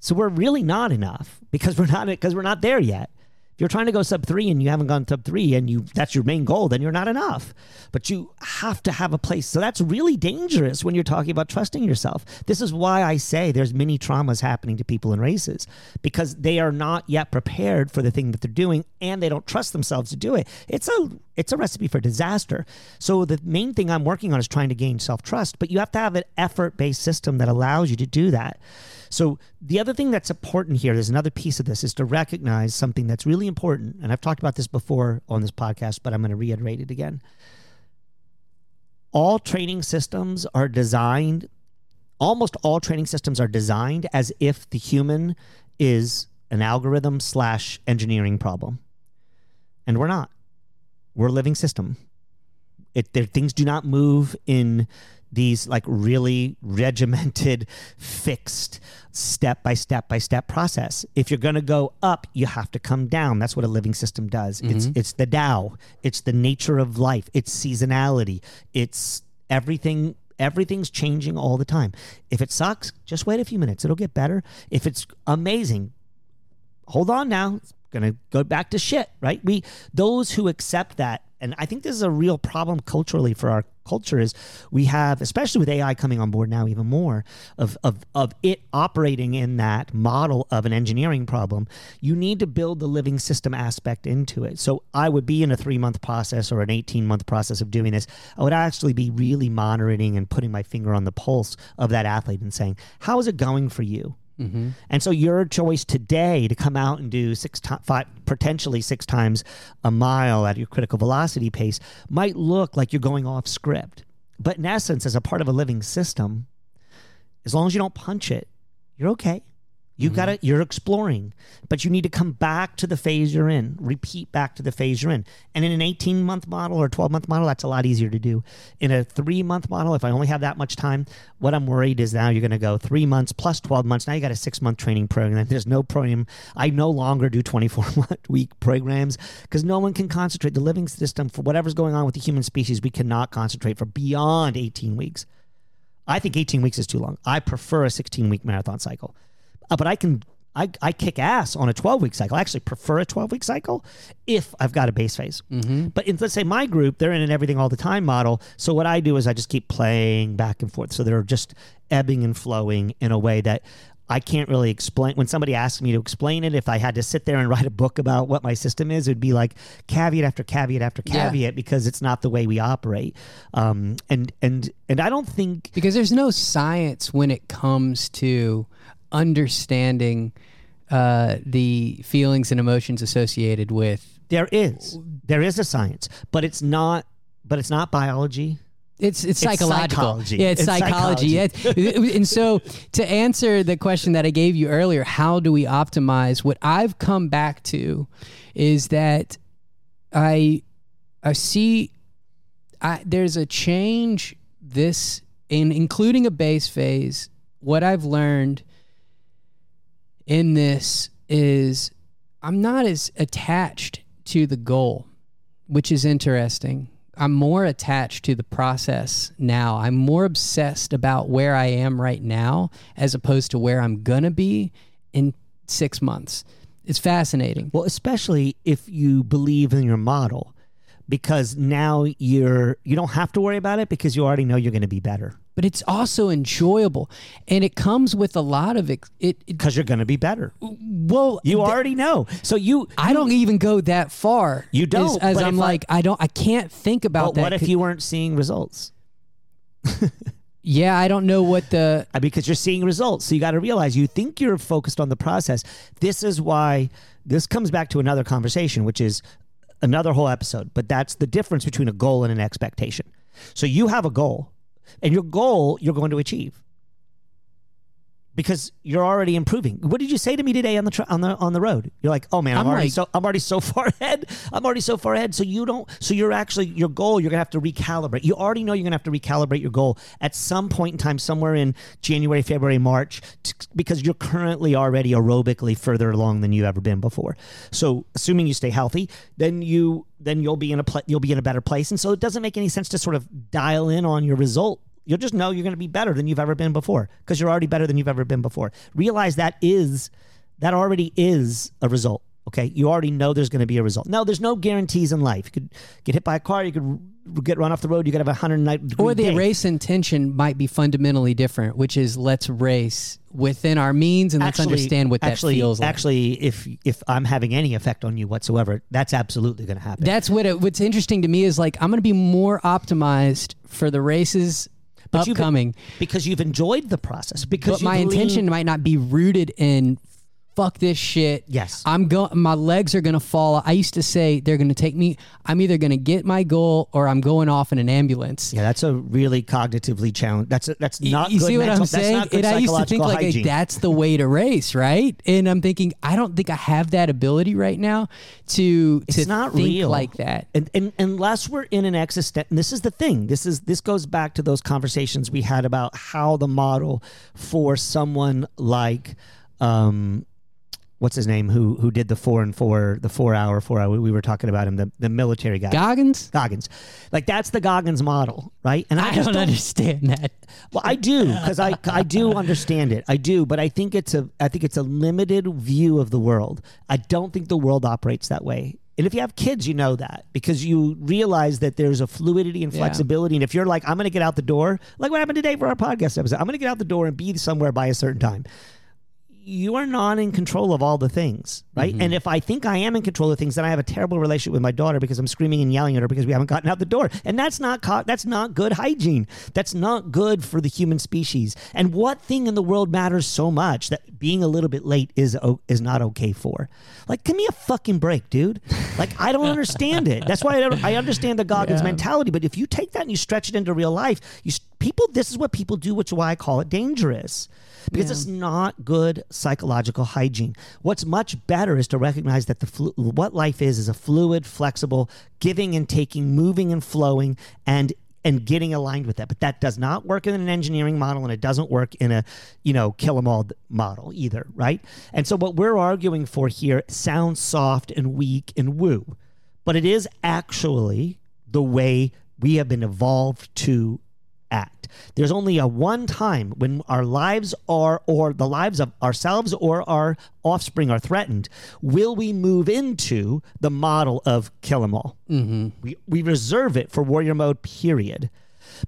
So we're really not enough because we're not because we're not there yet. If you're trying to go sub three and you haven't gone sub three and you that's your main goal, then you're not enough. But you have to have a place. So that's really dangerous when you're talking about trusting yourself. This is why I say there's many traumas happening to people in races because they are not yet prepared for the thing that they're doing and they don't trust themselves to do it. It's a it's a recipe for disaster. So the main thing I'm working on is trying to gain self-trust, but you have to have an effort-based system that allows you to do that. So the other thing that's important here, there's another piece of this, is to recognize something that's really important. And I've talked about this before on this podcast, but I'm going to reiterate it again. All training systems are designed, almost all training systems are designed as if the human is an algorithm slash engineering problem. And we're not. We're a living system. It, there, things do not move in these like really regimented, fixed, step by step by step process. If you're going to go up, you have to come down. That's what a living system does. It's mm-hmm. it's the Tao. It's the nature of life. It's seasonality. It's everything Everything's changing all the time. If it sucks, just wait a few minutes. It'll get better. If it's amazing, hold on now. It's going to go back to shit, right? We those who accept that and I think this is a real problem culturally for our culture is we have, especially with AI coming on board now even more, of, of, of it operating in that model of an engineering problem. You need to build the living system aspect into it. So I would be in a three month process or an 18 month process of doing this. I would actually be really monitoring and putting my finger on the pulse of that athlete and saying, how is it going for you? Mm-hmm. And so your choice today to come out and do six to- five, potentially six times a mile at your critical velocity pace might look like you're going off script. But in essence, as a part of a living system, as long as you don't punch it, you're okay. You mm-hmm. got to you're exploring, but you need to come back to the phase you're in, repeat back to the phase you're in. And in an 18 month model or 12 month model, that's a lot easier to do. In a three month model, if I only have that much time, what I'm worried is now you're going to go three months plus 12 months. Now you got a six month training program. There's no program. I no longer do 24 month week programs because no one can concentrate. The living system for whatever's going on with the human species, we cannot concentrate for beyond 18 weeks. I think 18 weeks is too long. I prefer a 16 week marathon cycle uh, but I can I, I kick ass on a 12 week cycle. I actually prefer a 12 week cycle if I've got a base phase. Mm-hmm. But in, let's say my group, they're in an everything all the time model. So what I do is I just keep playing back and forth. So they're just ebbing and flowing in a way that I can't really explain. When somebody asks me to explain it, if I had to sit there and write a book about what my system is, it'd be like caveat after caveat after caveat yeah. because it's not the way we operate. Um, and and and I don't think because there's no science when it comes to understanding uh, the feelings and emotions associated with. There is, there is a science, but it's not, but it's not biology. It's it's, psychological. It's yeah, it's, it's psychology. psychology. Yeah. and so to answer the question that I gave you earlier, how do we optimize? What I've come back to is that I I see I there's a change this in including a base phase. What I've learned in this is I'm not as attached to the goal, which is interesting. I'm more attached to the process now. I'm more obsessed about where I am right now as opposed to where I'm going to be in six months. It's fascinating. Well, especially if you believe in your model, because now you're you don't have to worry about it because you already know you're going to be better. But it's also enjoyable and it comes with a lot of it because you're going to be better. Well you th- already know. So you i don't even go that far you don't as, as i'm like I, I, don't i can't think about that what if you weren't seeing results? Yeah i don't know what the uh, because you're seeing results so you got to realize you think you're focused on the process. This is why this comes back to another conversation which is another whole episode but that's the difference between a goal and an expectation. So you have a goal and your goal you're going to achieve because you're already improving. What did you say to me today on the tra- on the on the road? You're like, "Oh man, I'm, I'm already like, so I'm already so far ahead. I'm already so far ahead." So you don't so you're actually your goal, you're going to have to recalibrate. You already know you're going to have to recalibrate your goal at some point in time somewhere in January, February, March t- because you're currently already aerobically further along than you've ever been before. So, assuming you stay healthy, then you then you'll be in a pl- you'll be in a better place. And so it doesn't make any sense to sort of dial in on your result You'll just know you're going to be better than you've ever been before because you're already better than you've ever been before. Realize that is that already is a result. Okay, you already know there's going to be a result. No, there's no guarantees in life. You could get hit by a car. You could get run off the road. You could have a hundred night. Or the day. race intention might be fundamentally different, which is let's race within our means and let's understand what actually, that feels like. Actually, if if I'm having any effect on you whatsoever, that's absolutely going to happen. That's what it, what's interesting to me is like I'm going to be more optimized for the races but upcoming because you've enjoyed the process. Because but my intention might not be rooted in fuck this shit. Yes. I'm going my legs are going to fall. I used to say they're going to take me I'm either going to get my goal or I'm going off in an ambulance. Yeah, that's a really cognitively challenge. That's a, that's not You, you see what mental, I'm saying? And I used to think like hygiene. that's the way to race, right? And I'm thinking I don't think I have that ability right now to it's to not think real. like that. And, and unless we're in an existent and this is the thing. This is this goes back to those conversations we had about how the model for someone like um what's his name who who did the four and four the four hour four hour we were talking about him the, the military guy Goggins? Goggins like that's the Goggins model right and I just don't understand that. well I do because I I do understand it I do but I think it's a I think it's a limited view of the world I don't think the world operates that way and if you have kids, you know that because you realize that there's a fluidity and Yeah. flexibility. And if you're like, I'm going to get out the door, like what happened today for our podcast episode, I'm going to get out the door and be somewhere by a certain time. You are not in control of all the things, right? Mm-hmm. And if I think I am in control of things, then I have a terrible relationship with my daughter because I'm screaming and yelling at her because we haven't gotten out the door, and that's not co- that's not good hygiene. That's not good for the human species. And what thing in the world matters so much that being a little bit late is o- is not okay for? Like, give me a fucking break, dude. Like, I don't understand it. That's why I, I understand the Goggins Yeah. mentality. But if you take that and you stretch it into real life, you people, this is what people do, which is why I call it dangerous because Yeah. it's not good psychological hygiene. What's much better is to recognize that the flu- what life is is a fluid, flexible, giving and taking, moving and flowing, and and getting aligned with that. But that does not work in an engineering model, and it doesn't work in a you know kill 'em all model either, right? And so what we're arguing for here sounds soft and weak and woo, but it is actually the way we have been evolved to act. There's only a one time when our lives are, or the lives of ourselves or our offspring are threatened, will we move into the model of kill them all. Mm-hmm. We, we reserve it for warrior mode, period.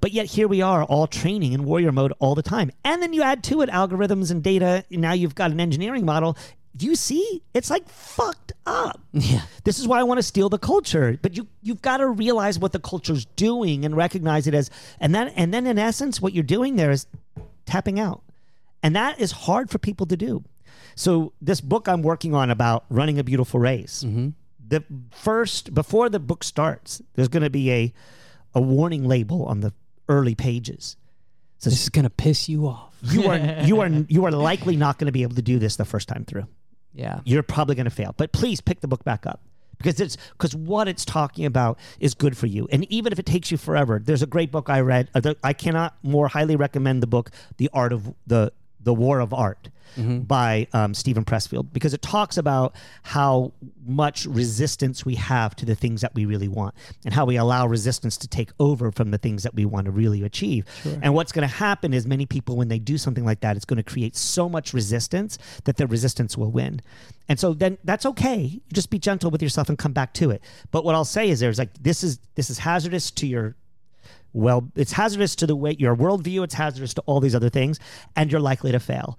But yet here we are all training in warrior mode all the time. And then you add to it algorithms and data. and Now you've got an engineering model. You see, it's like fucked up. Yeah. This is why I want to steal the culture. But you you've got to realize what the culture's doing and recognize it as and then and then in essence what you're doing there is tapping out. And that is hard for people to do. So this book I'm working on about running a beautiful race. Mm-hmm. The first before the book starts, there's going to be a a warning label on the early pages. So This is gonna piss you off. you are you are you are likely not going to be able to do this the first time through Yeah. you're probably going to fail. But please pick the book back up because it's because what it's talking about is good for you. And even if it takes you forever, there's a great book I read. uh, I cannot more highly recommend the book, The Art of the the War of Art by um, Steven Pressfield because it talks about how much resistance we have to the things that we really want and how we allow resistance to take over from the things that we want to really achieve. And what's going to happen is many people, when they do something like that, it's going to create so much resistance that the resistance will win. And so then that's okay. You just be gentle with yourself and come back to it. But what I'll say is there's like this is this is hazardous to your well, it's hazardous to the way your worldview, it's hazardous to all these other things, and you're likely to fail.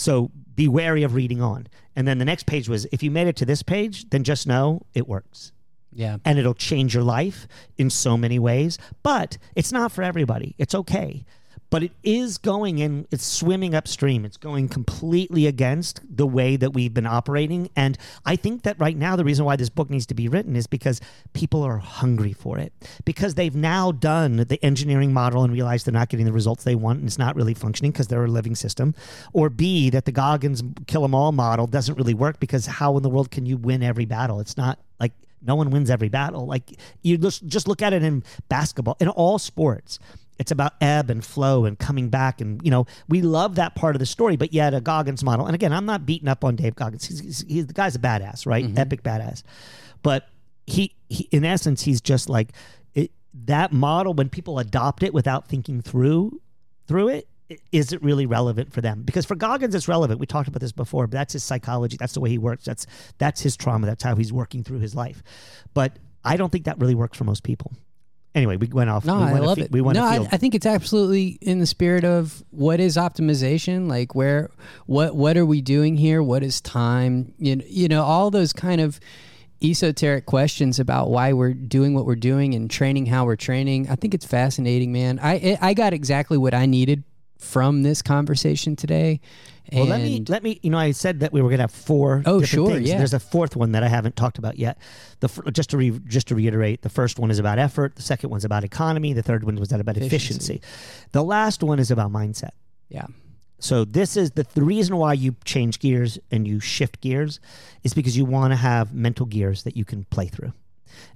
So be wary of reading on. And then the next page was if you made it to this page, then just know it works. Yeah. And it'll change your life in so many ways. But it's not for everybody. It's okay. But it is going in, it's swimming upstream. It's going completely against the way that we've been operating. And I think that right now, the reason why this book needs to be written is because people are hungry for it. Because they've now done the engineering model and realized they're not getting the results they want and it's not really functioning because they're a living system. Or B, that the Goggins kill 'em all model doesn't really work because how in the world can you win every battle? It's not like no one wins every battle. Like you just just look at it in basketball, in all sports. It's about ebb and flow and coming back, and you know we love that part of the story. But yet a Goggins model, and again, I'm not beating up on Dave Goggins. He's, he's, he's the guy's a badass, right? Mm-hmm. Epic badass. But he, he, in essence, he's just like it, that model. When people adopt it without thinking through through it, i- it really relevant for them? Because for Goggins, it's relevant. We talked about this before, but that's his psychology. That's the way he works. That's that's his trauma. That's how he's working through his life. But I don't think that really works for most people. Anyway, we went off. No, we I love it. We went no, I. I think it's absolutely in the spirit of what is optimization. Like where, what, what are we doing here? What is time? You know, you know, all those kind of esoteric questions about why we're doing what we're doing and training how we're training. I think it's fascinating, man. I I got exactly what I needed from this conversation today. well, let me let me. You know, I said that we were going to have four. Oh, sure, things. yeah. There's a fourth one that I haven't talked about yet. The just to re, just to reiterate, the first one is about effort. The second one's about economy. The third one was that about efficiency. Efficiency. The last one is about mindset. yeah. So this is the, the reason why you change gears and you shift gears is because you want to have mental gears that you can play through.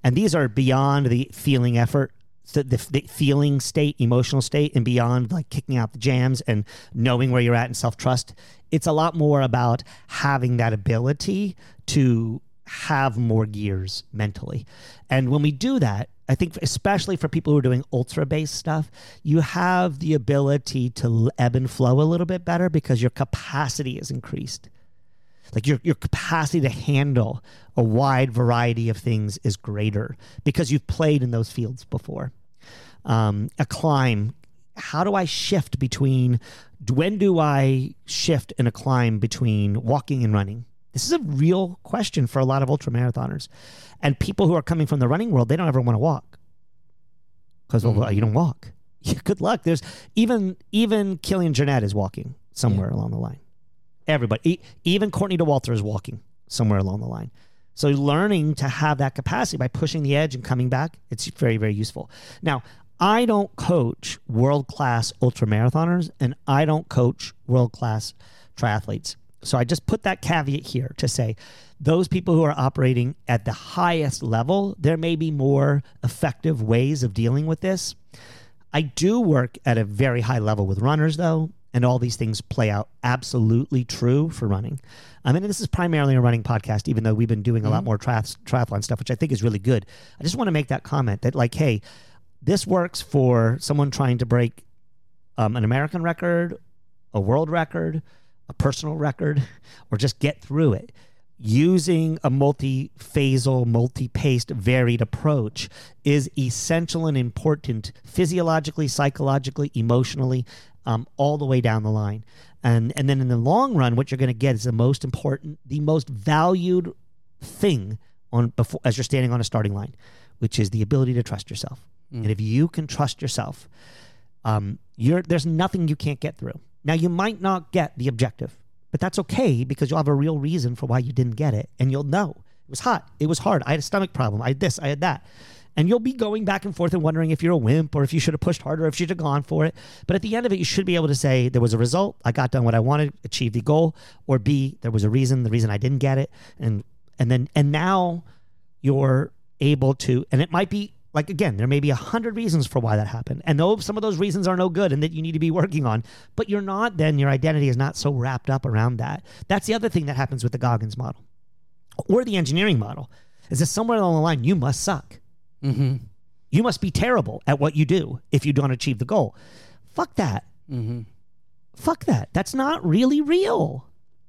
And these are beyond the feeling effort the, the, the feeling state, emotional state, and beyond like kicking out the jams and knowing where you're at and self trust. It's a lot more about having that ability to have more gears mentally. And when we do that, I think especially for people who are doing ultra based stuff, you have the ability to ebb and flow a little bit better because your capacity is increased. Like your your capacity to handle a wide variety of things is greater because you've played in those fields before. Um, a climb, how do I shift between when do I shift in a climb between walking and running? This is a real question for a lot of ultra marathoners. And people who are coming from the running world, they don't ever want to walk. Because well, you don't walk. Good luck. There's even even Kilian Jornet is walking somewhere along the line. Everybody, even Courtney Dauwalter is walking somewhere along the line. So learning to have that capacity by pushing the edge and coming back, it's very, very useful. Now, I don't coach world class ultra marathoners and I don't coach world class triathletes. So I just put that caveat here to say those people who are operating at the highest level, there may be more effective ways of dealing with this. I do work at a very high level with runners, though, and all these things play out absolutely true for running. I mean, this is primarily a running podcast, even though we've been doing a lot more triath- triathlon stuff, which I think is really good. I just want to make that comment that, like, hey, this works for someone trying to break um, an American record, a world record, a personal record, or just get through it. Using a multi-phasal, multi-paced, varied approach is essential and important physiologically, psychologically, emotionally, um, all the way down the line. And and then in the long run, what you're going to get is the most important, the most valued thing on before as you're standing on a starting line, which is the ability to trust yourself. And if you can trust yourself, um, you're there's nothing you can't get through. Now you might not get the objective, but that's okay because you'll have a real reason for why you didn't get it, and you'll know it was hot, it was hard, I had a stomach problem, I had this, I had that. And you'll be going back and forth and wondering if you're a wimp or if you should have pushed harder, if you should have gone for it. But at the end of it, you should be able to say there was a result. I got done what I wanted, achieved the goal, or B, there was a reason, the reason I didn't get it, and and then and now you're able to, and it might be like again, there may be a hundred reasons for why that happened, and though some of those reasons are no good and that you need to be working on, but you're not. Then your identity is not so wrapped up around that. That's the other thing that happens with the Goggins model, or the engineering model, is that somewhere along the line you must suck. Mm-hmm. You must be terrible at what you do if you don't achieve the goal. Fuck that. Mm-hmm. Fuck that. That's not really real.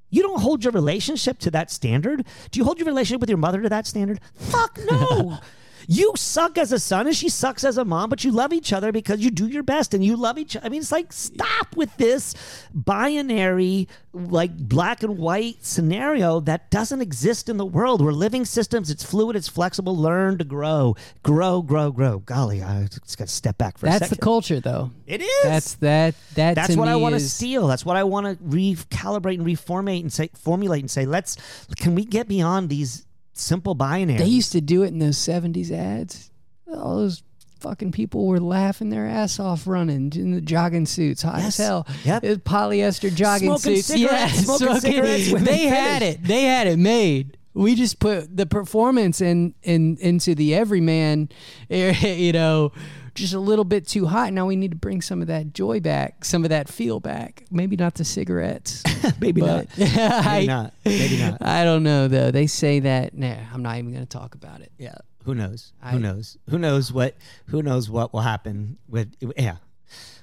You don't hold your relationship to that standard. Do you hold your relationship with your mother to that standard? Fuck no. you suck as a son and she sucks as a mom, but you love each other because you do your best and you love each other. I mean, it's like, stop with this binary, like black and white scenario that doesn't exist in the world. We're living systems. It's fluid, it's flexible. Learn to grow, grow, grow, grow. Golly, I just got to step back for a second. That's the culture, though. It is. That's that. That That's what I want to is- steal. That's what I want to recalibrate and reformate and say, formulate and say, let's. Can we get beyond these simple binary. They used to do it in those '70s ads. All those fucking people were laughing their ass off running in the jogging suits, hot Yes. as hell. Yep. It was polyester jogging Smoking suits. cigarettes, yeah, smoking cigarettes when They had it. They had it made. We just put the performance in in into the everyman, you know, just a little bit too hot. Now we need to bring some of that joy back, some of that feel back. Maybe not the cigarettes. Maybe but not. I, Maybe not. Maybe not. I don't know though. They say that. Nah, I'm not even going to talk about it. Yeah. Who knows? I- who knows? Who knows what? Who knows what will happen with? Yeah.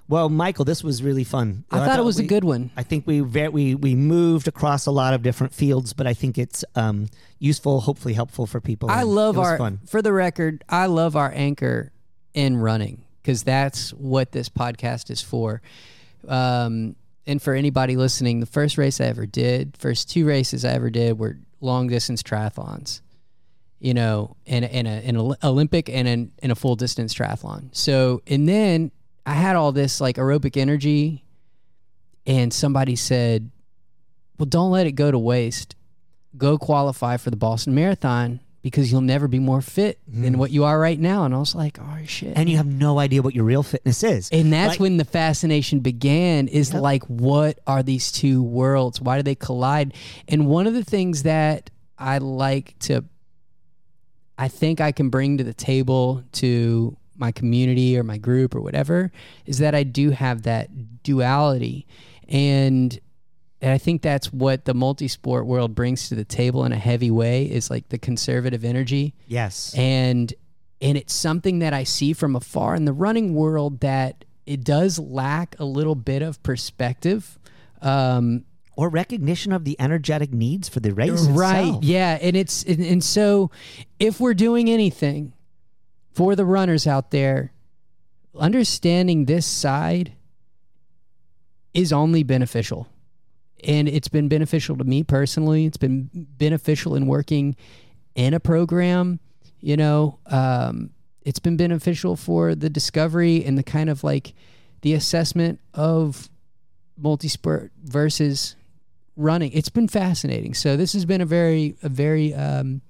Well, Michael, this was really fun. I thought it was a good one. I think we we we moved across a lot of different fields, but I think it's um, useful, hopefully helpful for people. I love our, fun. for the record, I love our anchor in running because that's what this podcast is for. Um, and for anybody listening, the first race I ever did, first two races I ever did were long distance triathlons. You know, in in a, an Olympic and in, in a full distance triathlon. So, and then I had all this like aerobic energy, and somebody said, "Well, don't let it go to waste. Go qualify for the Boston Marathon because you'll never be more fit than mm. what you are right now." And I was like, "Oh shit!" and you have no idea what your real fitness is. And that's Like- when the fascination began is like, what are these two worlds? Why do they collide? And one of the things that I like to, I think I can bring to the table to my community or my group or whatever is that I do have that duality and and I think that's what the multi-sport world brings to the table in a heavy way is like the conservative energy Yes. and and it's something that I see from afar in the running world that it does lack a little bit of perspective. Um, or recognition of the energetic needs for the race. right? itself. Yeah, and it's and, and so if we're doing anything for the runners out there, understanding this side is only beneficial. And it's been beneficial to me personally. It's been beneficial in working in a program. You know, um, it's been beneficial for the discovery and the kind of like the assessment of multi-sport versus running. It's been fascinating. So this has been a very, a very, um,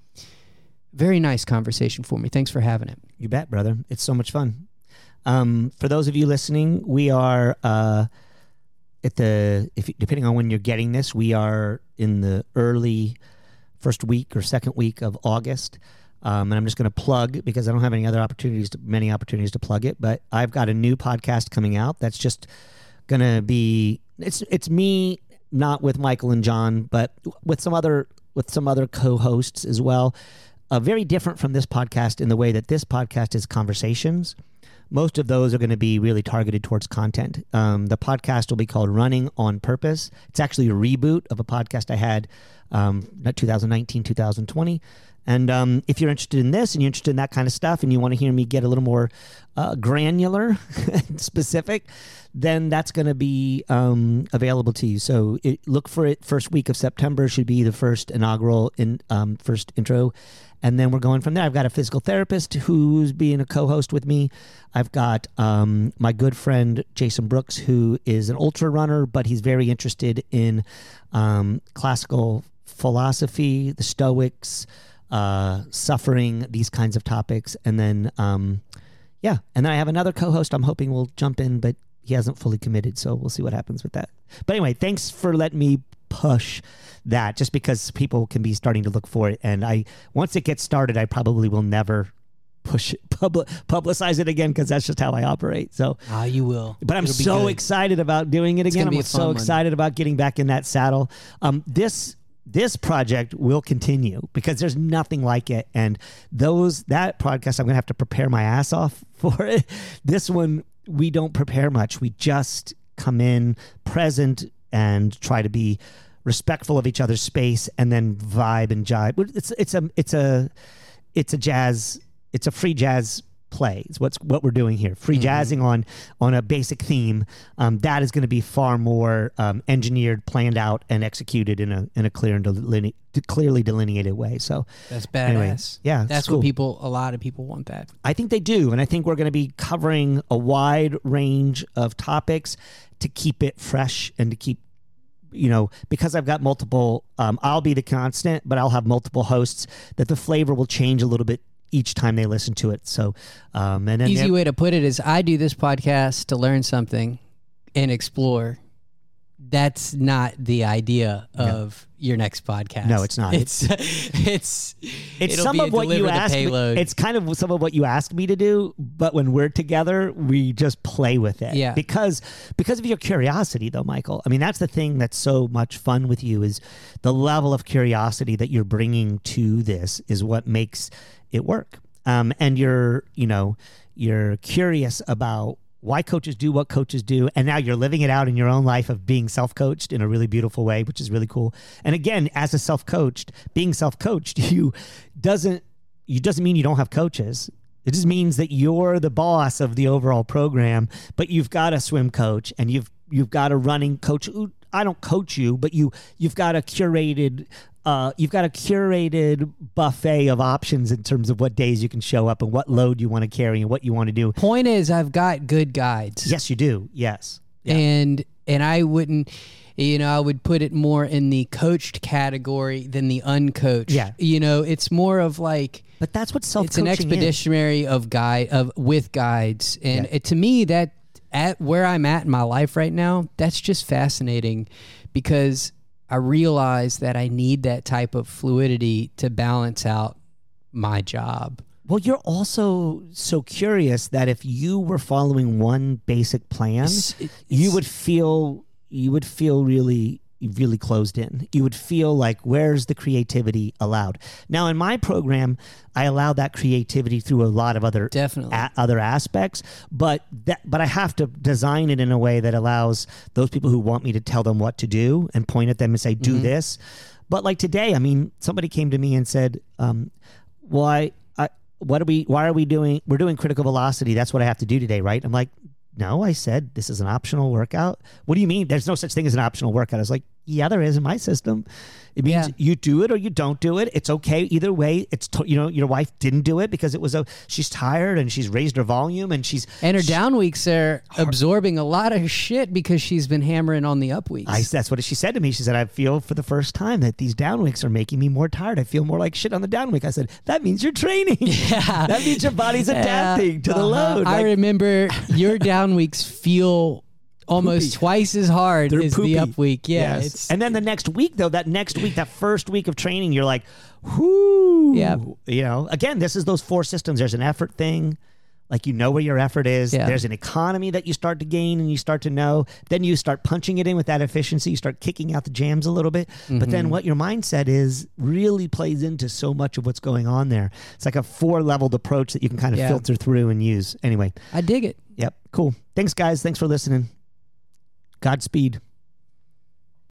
very nice conversation for me. Thanks for having it. You bet, brother. It's so much fun. Um, for those of you listening, we are uh, at the if depending on when you're getting this, we are in the early first week or second week of August. Um, and I'm just going to plug because I don't have any other opportunities, to, many opportunities to plug it. But I've got a new podcast coming out that's just going to be it's it's me not with Michael and John, but with some other with some other co-hosts as well. Uh, very different from this podcast in the way that this podcast is conversations. Most of those are going to be really targeted towards content. Um, the podcast will be called Running on Purpose. It's actually a reboot of a podcast I had, um, not 2019, 2020. And um, if you're interested in this and you're interested in that kind of stuff and you want to hear me get a little more uh, granular and specific, then that's going to be um, available to you. So it, look for it. First week of September should be the first inaugural in um, first intro, and then we're going from there. I've got a physical therapist who's being a co-host with me. I've got um, my good friend Jason Brooks, who is an ultra runner, but he's very interested in um, classical philosophy, the Stoics, uh, suffering, these kinds of topics, and then um, yeah, and then I have another co-host. I'm hoping we'll jump in, but he hasn't fully committed, so we'll see what happens with that. But anyway, thanks for letting me push that, just because people can be starting to look for it, and I once it gets started, I probably will never push it, public, publicize it again because that's just how I operate. So, Ah, you will. but I'm It'll so excited about doing it again. I'm so one. excited about getting back in that saddle. Um, this this project will continue because there's nothing like it, and those that podcast I'm gonna have to prepare my ass off for it. This one we don't prepare much. We just come in present and try to be respectful of each other's space, and then vibe and jive. It's it's a it's a it's a jazz it's a free jazz play It's what's what we're doing here free jazzing on on a basic theme um, that is going to be far more um, engineered planned out and executed in a in a clear and deline- clearly delineated way so That's Anyway, badass. yeah, that's cool. what people. A lot of people want that. I think they do. And I think we're going to be covering a wide range of topics to keep it fresh and to keep, you know, because I've got multiple, um, I'll be the constant, but I'll have multiple hosts that the flavor will change a little bit each time they listen to it. So, um, and then Easy way to put it is I do this podcast to learn something and That's not the idea of your next podcast. No, it's not. It's it's it's some of what you asked me. It's kind of some of what you asked me to do, but when we're together, we just play with it. Yeah. Because because of your curiosity though, Michael. I mean, that's the thing that's so much fun with you is the level of curiosity that you're bringing to this is what makes it work. Um, and you're, you know, you're curious about why coaches do what coaches do. And now you're living it out in your own life of being self-coached in a really beautiful way which is really cool. And again as a self-coached being self-coached you doesn't you doesn't mean you don't have coaches. It just means that you're the boss of the overall program but you've got a swim coach and you've you've got a running coach who I don't coach you but you you've got a curated uh, you've got a curated buffet of options in terms of what days you can show up and what load you want to carry and what you want to do. Point is, I've got good guides. Yes, you do. Yes. Yeah. and and I wouldn't, you know, I would put it more in the coached category than the uncoached. Yeah. you know, it's more of like But that's what self it's an coaching is. expeditionary of guide of with guides, and Yeah. it, to me that at where I'm at in my life right now, that's just fascinating because I realize that I need that type of fluidity to balance out my job. Well, you're also so curious that if you were following one basic plan, It's- it- you would feel you would feel really really closed in. You would feel like where's the creativity allowed? Now in my program, I allow that creativity through a lot of other Definitely. a- other aspects, but that but I have to design it in a way that allows those people who want me to tell them what to do and point at them and say do this. But like today, I mean, somebody came to me and said, um, "Why? I, what are we? Why are we doing? We're doing critical velocity. That's what I have to do today, right?" I'm like, "No, I said this is an optional workout. What do you mean? There's no such thing as an optional workout." I was like, "Yeah, there is in my system. It means Yeah. you do it or you don't do it. It's okay either way. It's to, you know your wife didn't do it because it was a she's tired and she's raised her volume and she's And her down weeks are absorbing a lot of shit because she's been hammering on the up weeks. I, that's what she said to me. She said, I feel for the first time that these down weeks are making me more tired. I feel more like shit on the down week. I said, that means you're training. Yeah. that means your body's adapting to the Uh-huh. load. I Like, remember your down weeks feel almost Poopy. twice as hard they're as poopy. the up week. Yeah. Yes. It's, and then the next week, though, that next week, that first week of training, you're like, whoo. Yeah. You know, again, this is those four systems. There's an effort thing. Like you know where your effort is. Yeah. There's an economy that you start to gain and you start to know. Then you start punching it in with that efficiency. You start kicking out the jams a little bit. But Mm-hmm. then what your mindset is really plays into so much of what's going on there. It's like a four leveled approach that you can kind of Yeah. filter through and use. Anyway, I dig it. yep, cool. Thanks, guys. Thanks for listening. Godspeed.